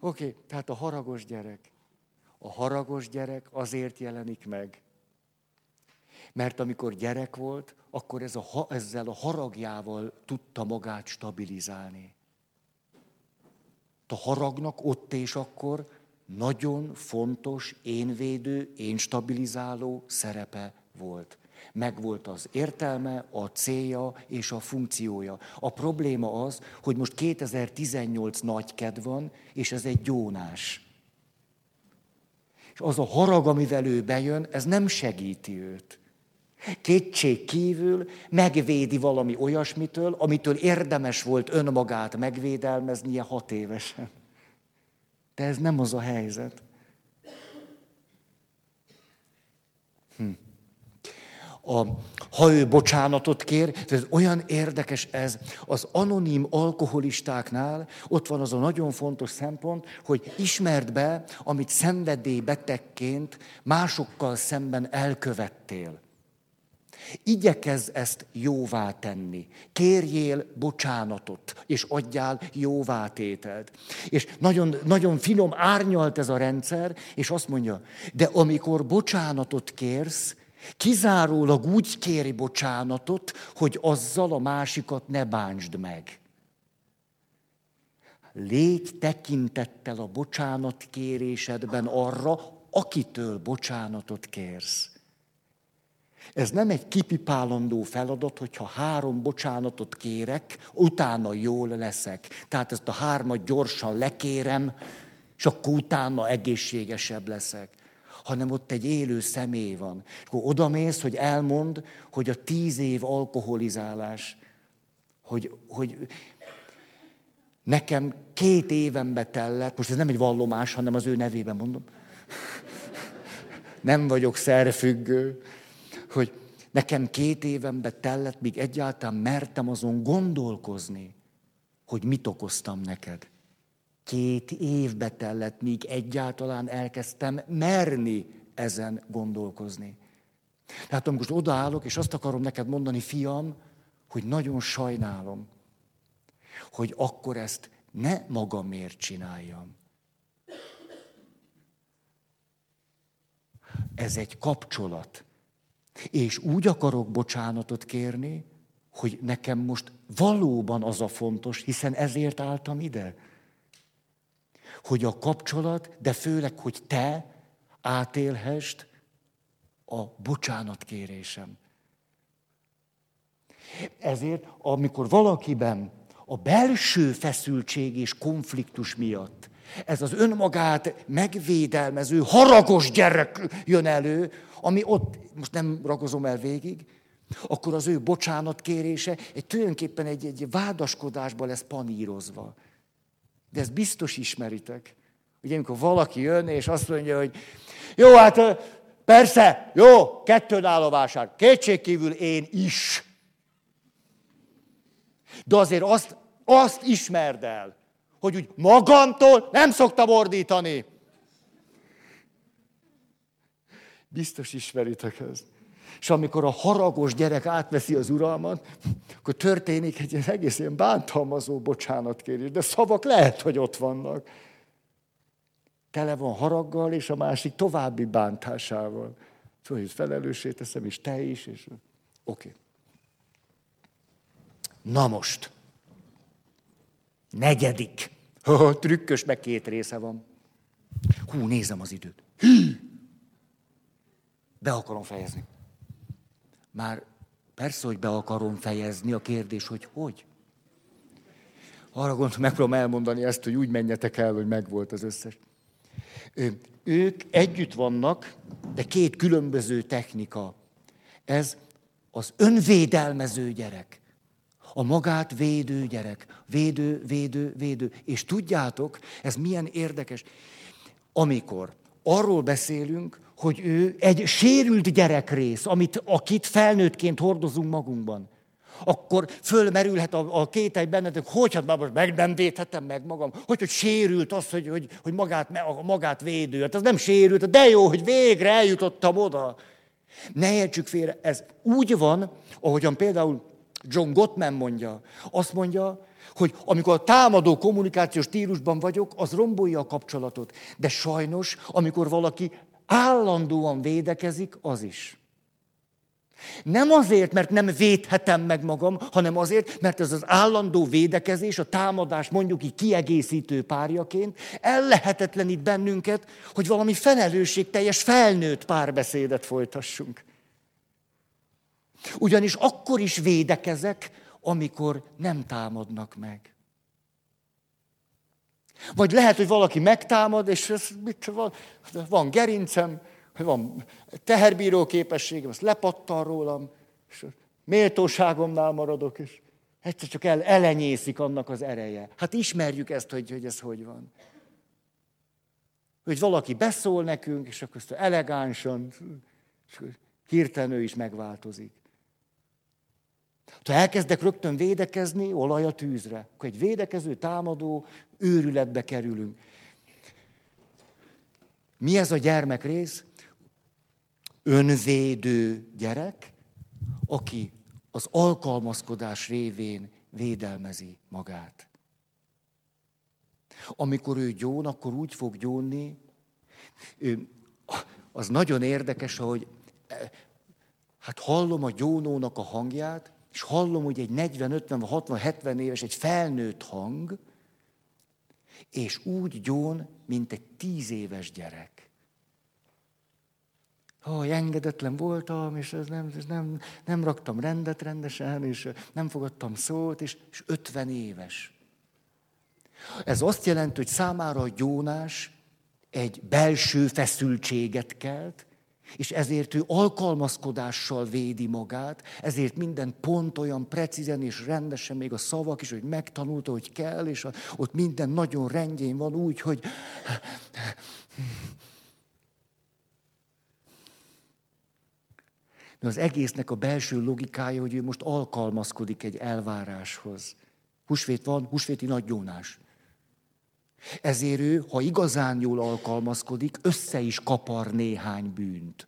Oké, okay, tehát a haragos gyerek. A haragos gyerek azért jelenik meg, mert amikor gyerek volt, akkor ez a, ezzel a haragjával tudta magát stabilizálni. A haragnak ott és akkor nagyon fontos, énvédő, énstabilizáló szerepe volt. Megvolt az értelme, a célja és a funkciója. A probléma az, hogy most 2018 nagy kedv van, és ez egy gyónás. És az a harag, amivel ő bejön, ez nem segíti őt. Kétség kívül megvédi valami olyasmitől, amitől érdemes volt önmagát megvédelmeznie hat évesen. De ez nem az a helyzet. Hm. A, ha ő bocsánatot kér, ez olyan érdekes ez, az anonim alkoholistáknál ott van az a nagyon fontos szempont, hogy ismerd be, amit szenvedélybetegként másokkal szemben elkövettél. Igyekezz ezt jóvá tenni. Kérjél bocsánatot, és adjál jóvá tételt. És nagyon, nagyon finom árnyalt ez a rendszer, és azt mondja, de amikor bocsánatot kérsz, kizárólag úgy kéri bocsánatot, hogy azzal a másikat ne bántsd meg. Légy tekintettel a bocsánat kérésedben arra, akitől bocsánatot kérsz. Ez nem egy kipipálandó feladat, hogyha három bocsánatot kérek, utána jól leszek. Tehát ezt a hármat gyorsan lekérem, és akkor utána egészségesebb leszek. Hanem ott egy élő személy van. És akkor odamész, hogy elmond, hogy a tíz év alkoholizálás, hogy, hogy nekem két évembe tellett, most ez nem egy vallomás, hanem az ő nevében mondom, nem vagyok szerfüggő, hogy nekem két évembe tellett, míg egyáltalán mertem azon gondolkozni, hogy mit okoztam neked. Két évbe tellett, míg egyáltalán elkezdtem merni ezen gondolkozni. Tehát amikor most odaállok, és azt akarom neked mondani, fiam, hogy nagyon sajnálom, hogy akkor ezt ne magamért csináljam. Ez egy kapcsolat. És úgy akarok bocsánatot kérni, hogy nekem most valóban az a fontos, hiszen ezért álltam ide. Hogy a kapcsolat, de főleg, hogy te átélhest a bocsánatkérésem. Ezért, amikor valakiben a belső feszültség és konfliktus miatt ez az önmagát megvédelmező, haragos gyerek jön elő, ami ott, most nem ragozom el végig, akkor az ő bocsánatkérése egy tulajdonképpen egy, egy vádaskodásba lesz panírozva. De ezt biztos ismeritek. Ugye, amikor valaki jön, és azt mondja, hogy jó, hát persze, jó, kettőn áll a vásár. Kétségkívül én is. De azért azt, azt ismerd el, hogy úgy magamtól nem szoktam ordítani. Biztos ismeritek ezt. És amikor a haragos gyerek átveszi az uralmat, akkor történik egy egész ilyen bántalmazó bocsánatkérés. De szavak lehet, hogy ott vannak. Tele van haraggal, és a másik további bántásával. Szóval, hogy felelőssé teszem, és te is, és oké. Okay. Na most. Negyedik. Ha, trükkös, meg két része van. Hú, nézem az időt. Hű! Be akarom fejezni. Már persze, hogy be akarom fejezni, a kérdés, hogy hogy. Arra gondolom, megpróbálom elmondani ezt, hogy úgy menjetek el, hogy megvolt az összes. Ők együtt vannak, de két különböző technika. Ez az önvédelmező gyerek. A magát védő gyerek. Védő, védő, védő. És tudjátok, ez milyen érdekes. Amikor arról beszélünk, hogy ő egy sérült gyerekrész, amit, akit felnőttként hordozunk magunkban, akkor fölmerülhet a, a kételj bennetek, hogy hát már most meg nem védhetem meg magam, hogy, hogy sérült az, hogy, hogy, hogy magát, a magát védő. Hát az nem sérült, de jó, hogy végre eljutottam oda. Ne értsük félre, ez úgy van, ahogyan például John Gottman mondja, azt mondja, hogy amikor a támadó kommunikációs stílusban vagyok, az rombolja a kapcsolatot. De sajnos, amikor valaki állandóan védekezik, az is. Nem azért, mert nem védhetem meg magam, hanem azért, mert ez az állandó védekezés, a támadás mondjuk így kiegészítő párjaként ellehetetlenít bennünket, hogy valami felelősségteljes felnőtt párbeszédet folytassunk. Ugyanis akkor is védekezek, amikor nem támadnak meg. Vagy lehet, hogy valaki megtámad, és ez, mit, van, van gerincem, van teherbíró képességem, azt lepattan rólam, és méltóságomnál maradok, és egyszer csak el, elenyészik annak az ereje. Hát ismerjük ezt, hogy, hogy ez hogy van. Hogy valaki beszól nekünk, és akkor ezt elegánsan, és hirtelen ő is megváltozik. Ha elkezdek rögtön védekezni, olaj a tűzre. Akkor egy védekező, támadó őrületbe kerülünk. Mi ez a gyermek rész? Önvédő gyerek, aki az alkalmazkodás révén védelmezi magát. Amikor ő gyón, akkor úgy fog gyónni, az nagyon érdekes, hogy hát hallom a gyónónak a hangját, és hallom, hogy egy 40, 50, 60, 70 éves, egy felnőtt hang, és úgy gyón, mint egy tíz éves gyerek. Ha engedetlen voltam, és ez nem, ez nem, nem raktam rendet rendesen, és nem fogadtam szót, és, és 50 éves. Ez azt jelenti, hogy számára a gyónás egy belső feszültséget kelt, és ezért ő alkalmazkodással védi magát, ezért minden pont olyan precízen és rendesen, még a szavak is, hogy megtanulta, hogy kell, és ott minden nagyon rendjén van úgy, hogy... De az egésznek a belső logikája, hogy ő most alkalmazkodik egy elváráshoz. Húsvét van, húsvéti nagy gyónás. Ezért ő, ha igazán jól alkalmazkodik, össze is kapar néhány bűnt.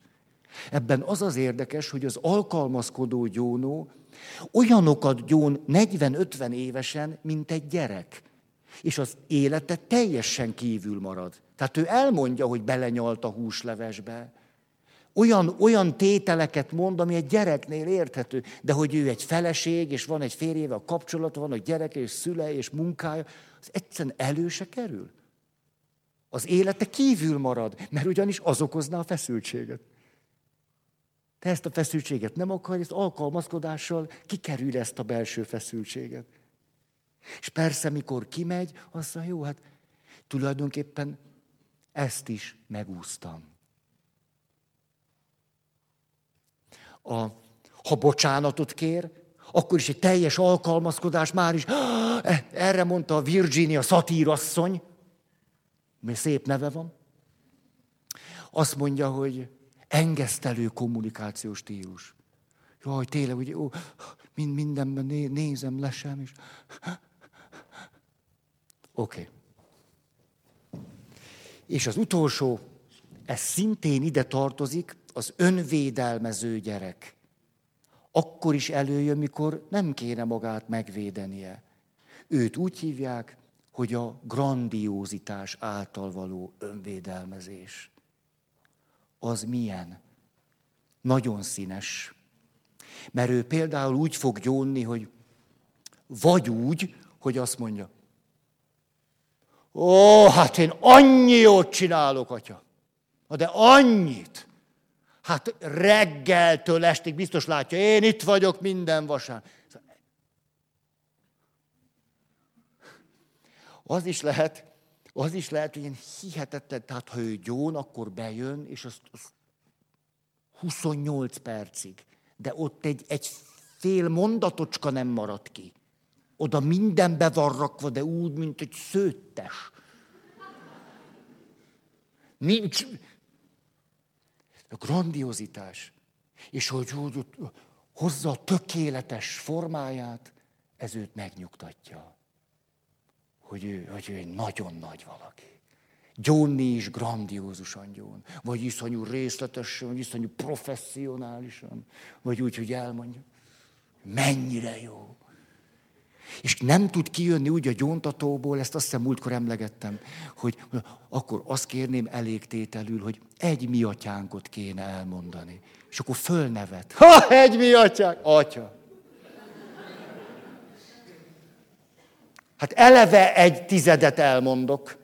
Ebben az az érdekes, hogy az alkalmazkodó gyónó olyanokat gyón 40-50 évesen, mint egy gyerek. És az élete teljesen kívül marad. Tehát ő elmondja, hogy belenyalt a húslevesbe. Olyan, olyan tételeket mond, ami egy gyereknél érthető. De hogy ő egy feleség, és van egy férjével kapcsolata, van a gyereke, és szüle, és munkája, az egyszerűen elő se kerül. Az élete kívül marad, mert ugyanis az okozná a feszültséget. Te ezt a feszültséget nem akarod, ezt alkalmazkodással kikerül ezt a belső feszültséget. És persze, mikor kimegy, azt mondja, jó, hát tulajdonképpen ezt is megúsztam. A, ha bocsánatot kér, akkor is egy teljes alkalmazkodás már is. Erre mondta a Virginia szatírasszony, mert szép neve van. Azt mondja, hogy engesztelő kommunikációs stílus. Jaj, tényleg, hogy ó, mind, mindenben né, nézem, lesem, és... Oké. Okay. És az utolsó, ez szintén ide tartozik, az önvédelmező gyerek akkor is előjön, mikor nem kéne magát megvédenie. Őt úgy hívják, hogy a grandiózitás által való önvédelmezés. Az milyen? Nagyon színes. Mert ő például úgy fog gyónni, hogy vagy úgy, hogy azt mondja, ó, hát én annyi jót csinálok, atya. De annyit. Hát reggeltől estig biztos látja, én itt vagyok minden vasán. Az is lehet, az is lehet, hogy ilyen hihetetlen, tehát ha ő gyón, akkor bejön, és az, az 28 percig. De ott egy, egy fél mondatocska nem marad ki. Oda minden be van rakva, de úgy, mint egy szőttes. Nincs, a grandiozitás, és hogy úgy hozza a tökéletes formáját, ez őt megnyugtatja, hogy ő, hogy ő egy nagyon nagy valaki. Gyónni is grandiózusan gyón, vagy iszonyú részletesen, vagy iszonyú professzionálisan, vagy úgy, hogy elmondja, mennyire jó. És nem tud kijönni úgy a gyóntatóból, ezt azt hiszem múltkor emlegettem, hogy akkor azt kérném elégtételül, hogy egy mi atyánkot kéne elmondani. És akkor fölnevet. Ha, egy mi atyánk! Atya! Hát eleve egy tizedet elmondok.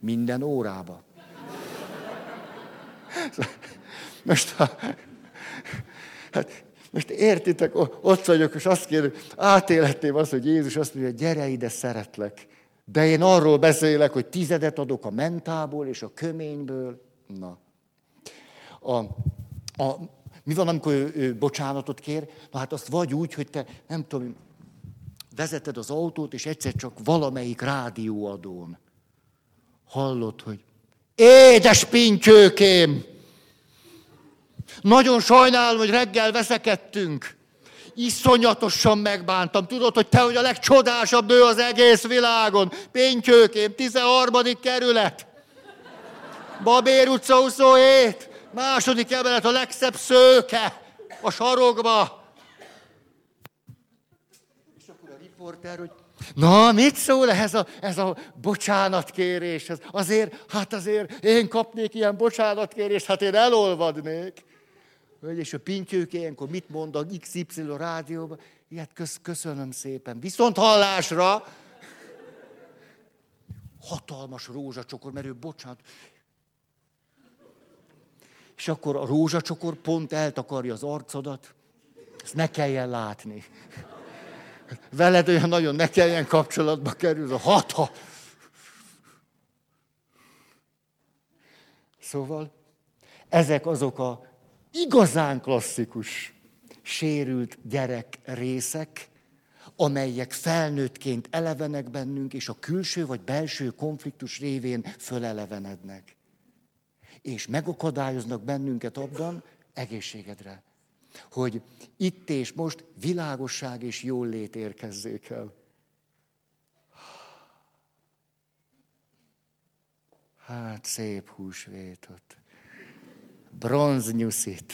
Minden órába. Most, ha, hát most értitek, ott vagyok, és azt kérem, átélhetném azt, hogy Jézus azt mondja, gyere ide, szeretlek. De én arról beszélek, hogy tizedet adok a mentából és a köményből. Na. A, a, mi van, amikor ő, ő bocsánatot kér? Na hát azt vagy úgy, hogy te, nem tudom, vezeted az autót, és egyszer csak valamelyik rádióadón hallod, hogy édes pintyőkém, nagyon sajnálom, hogy reggel veszekedtünk. Iszonyatosan megbántam. Tudod, hogy te vagy a legcsodásabb nő az egész világon. Péntyőkém, 13. kerület. Babér utca 27. Második emelet a legszebb szőke. a sarokba! És akkor a riporter, hogy Na, mit szól ez a, ez a bocsánatkéréshez? Azért, hát azért én kapnék ilyen bocsánatkérést, hát én elolvadnék. És a pintyők ilyenkor mit mond a XY rádióban? Ilyet kösz, köszönöm szépen. Viszont hallásra hatalmas rózsacsokor, mert ő bocsánat. És akkor a rózsacsokor pont eltakarja az arcodat, ezt ne kelljen látni. Veled olyan nagyon ne kelljen kapcsolatba kerül, a hatha. Szóval ezek azok a igazán klasszikus sérült gyerek részek, amelyek felnőttként elevenek bennünk, és a külső vagy belső konfliktus révén fölelevenednek. És megakadályoznak bennünket abban, egészségedre, hogy itt és most világosság és jól lét érkezzék el. Hát szép húsvétot. Bronznyuszit.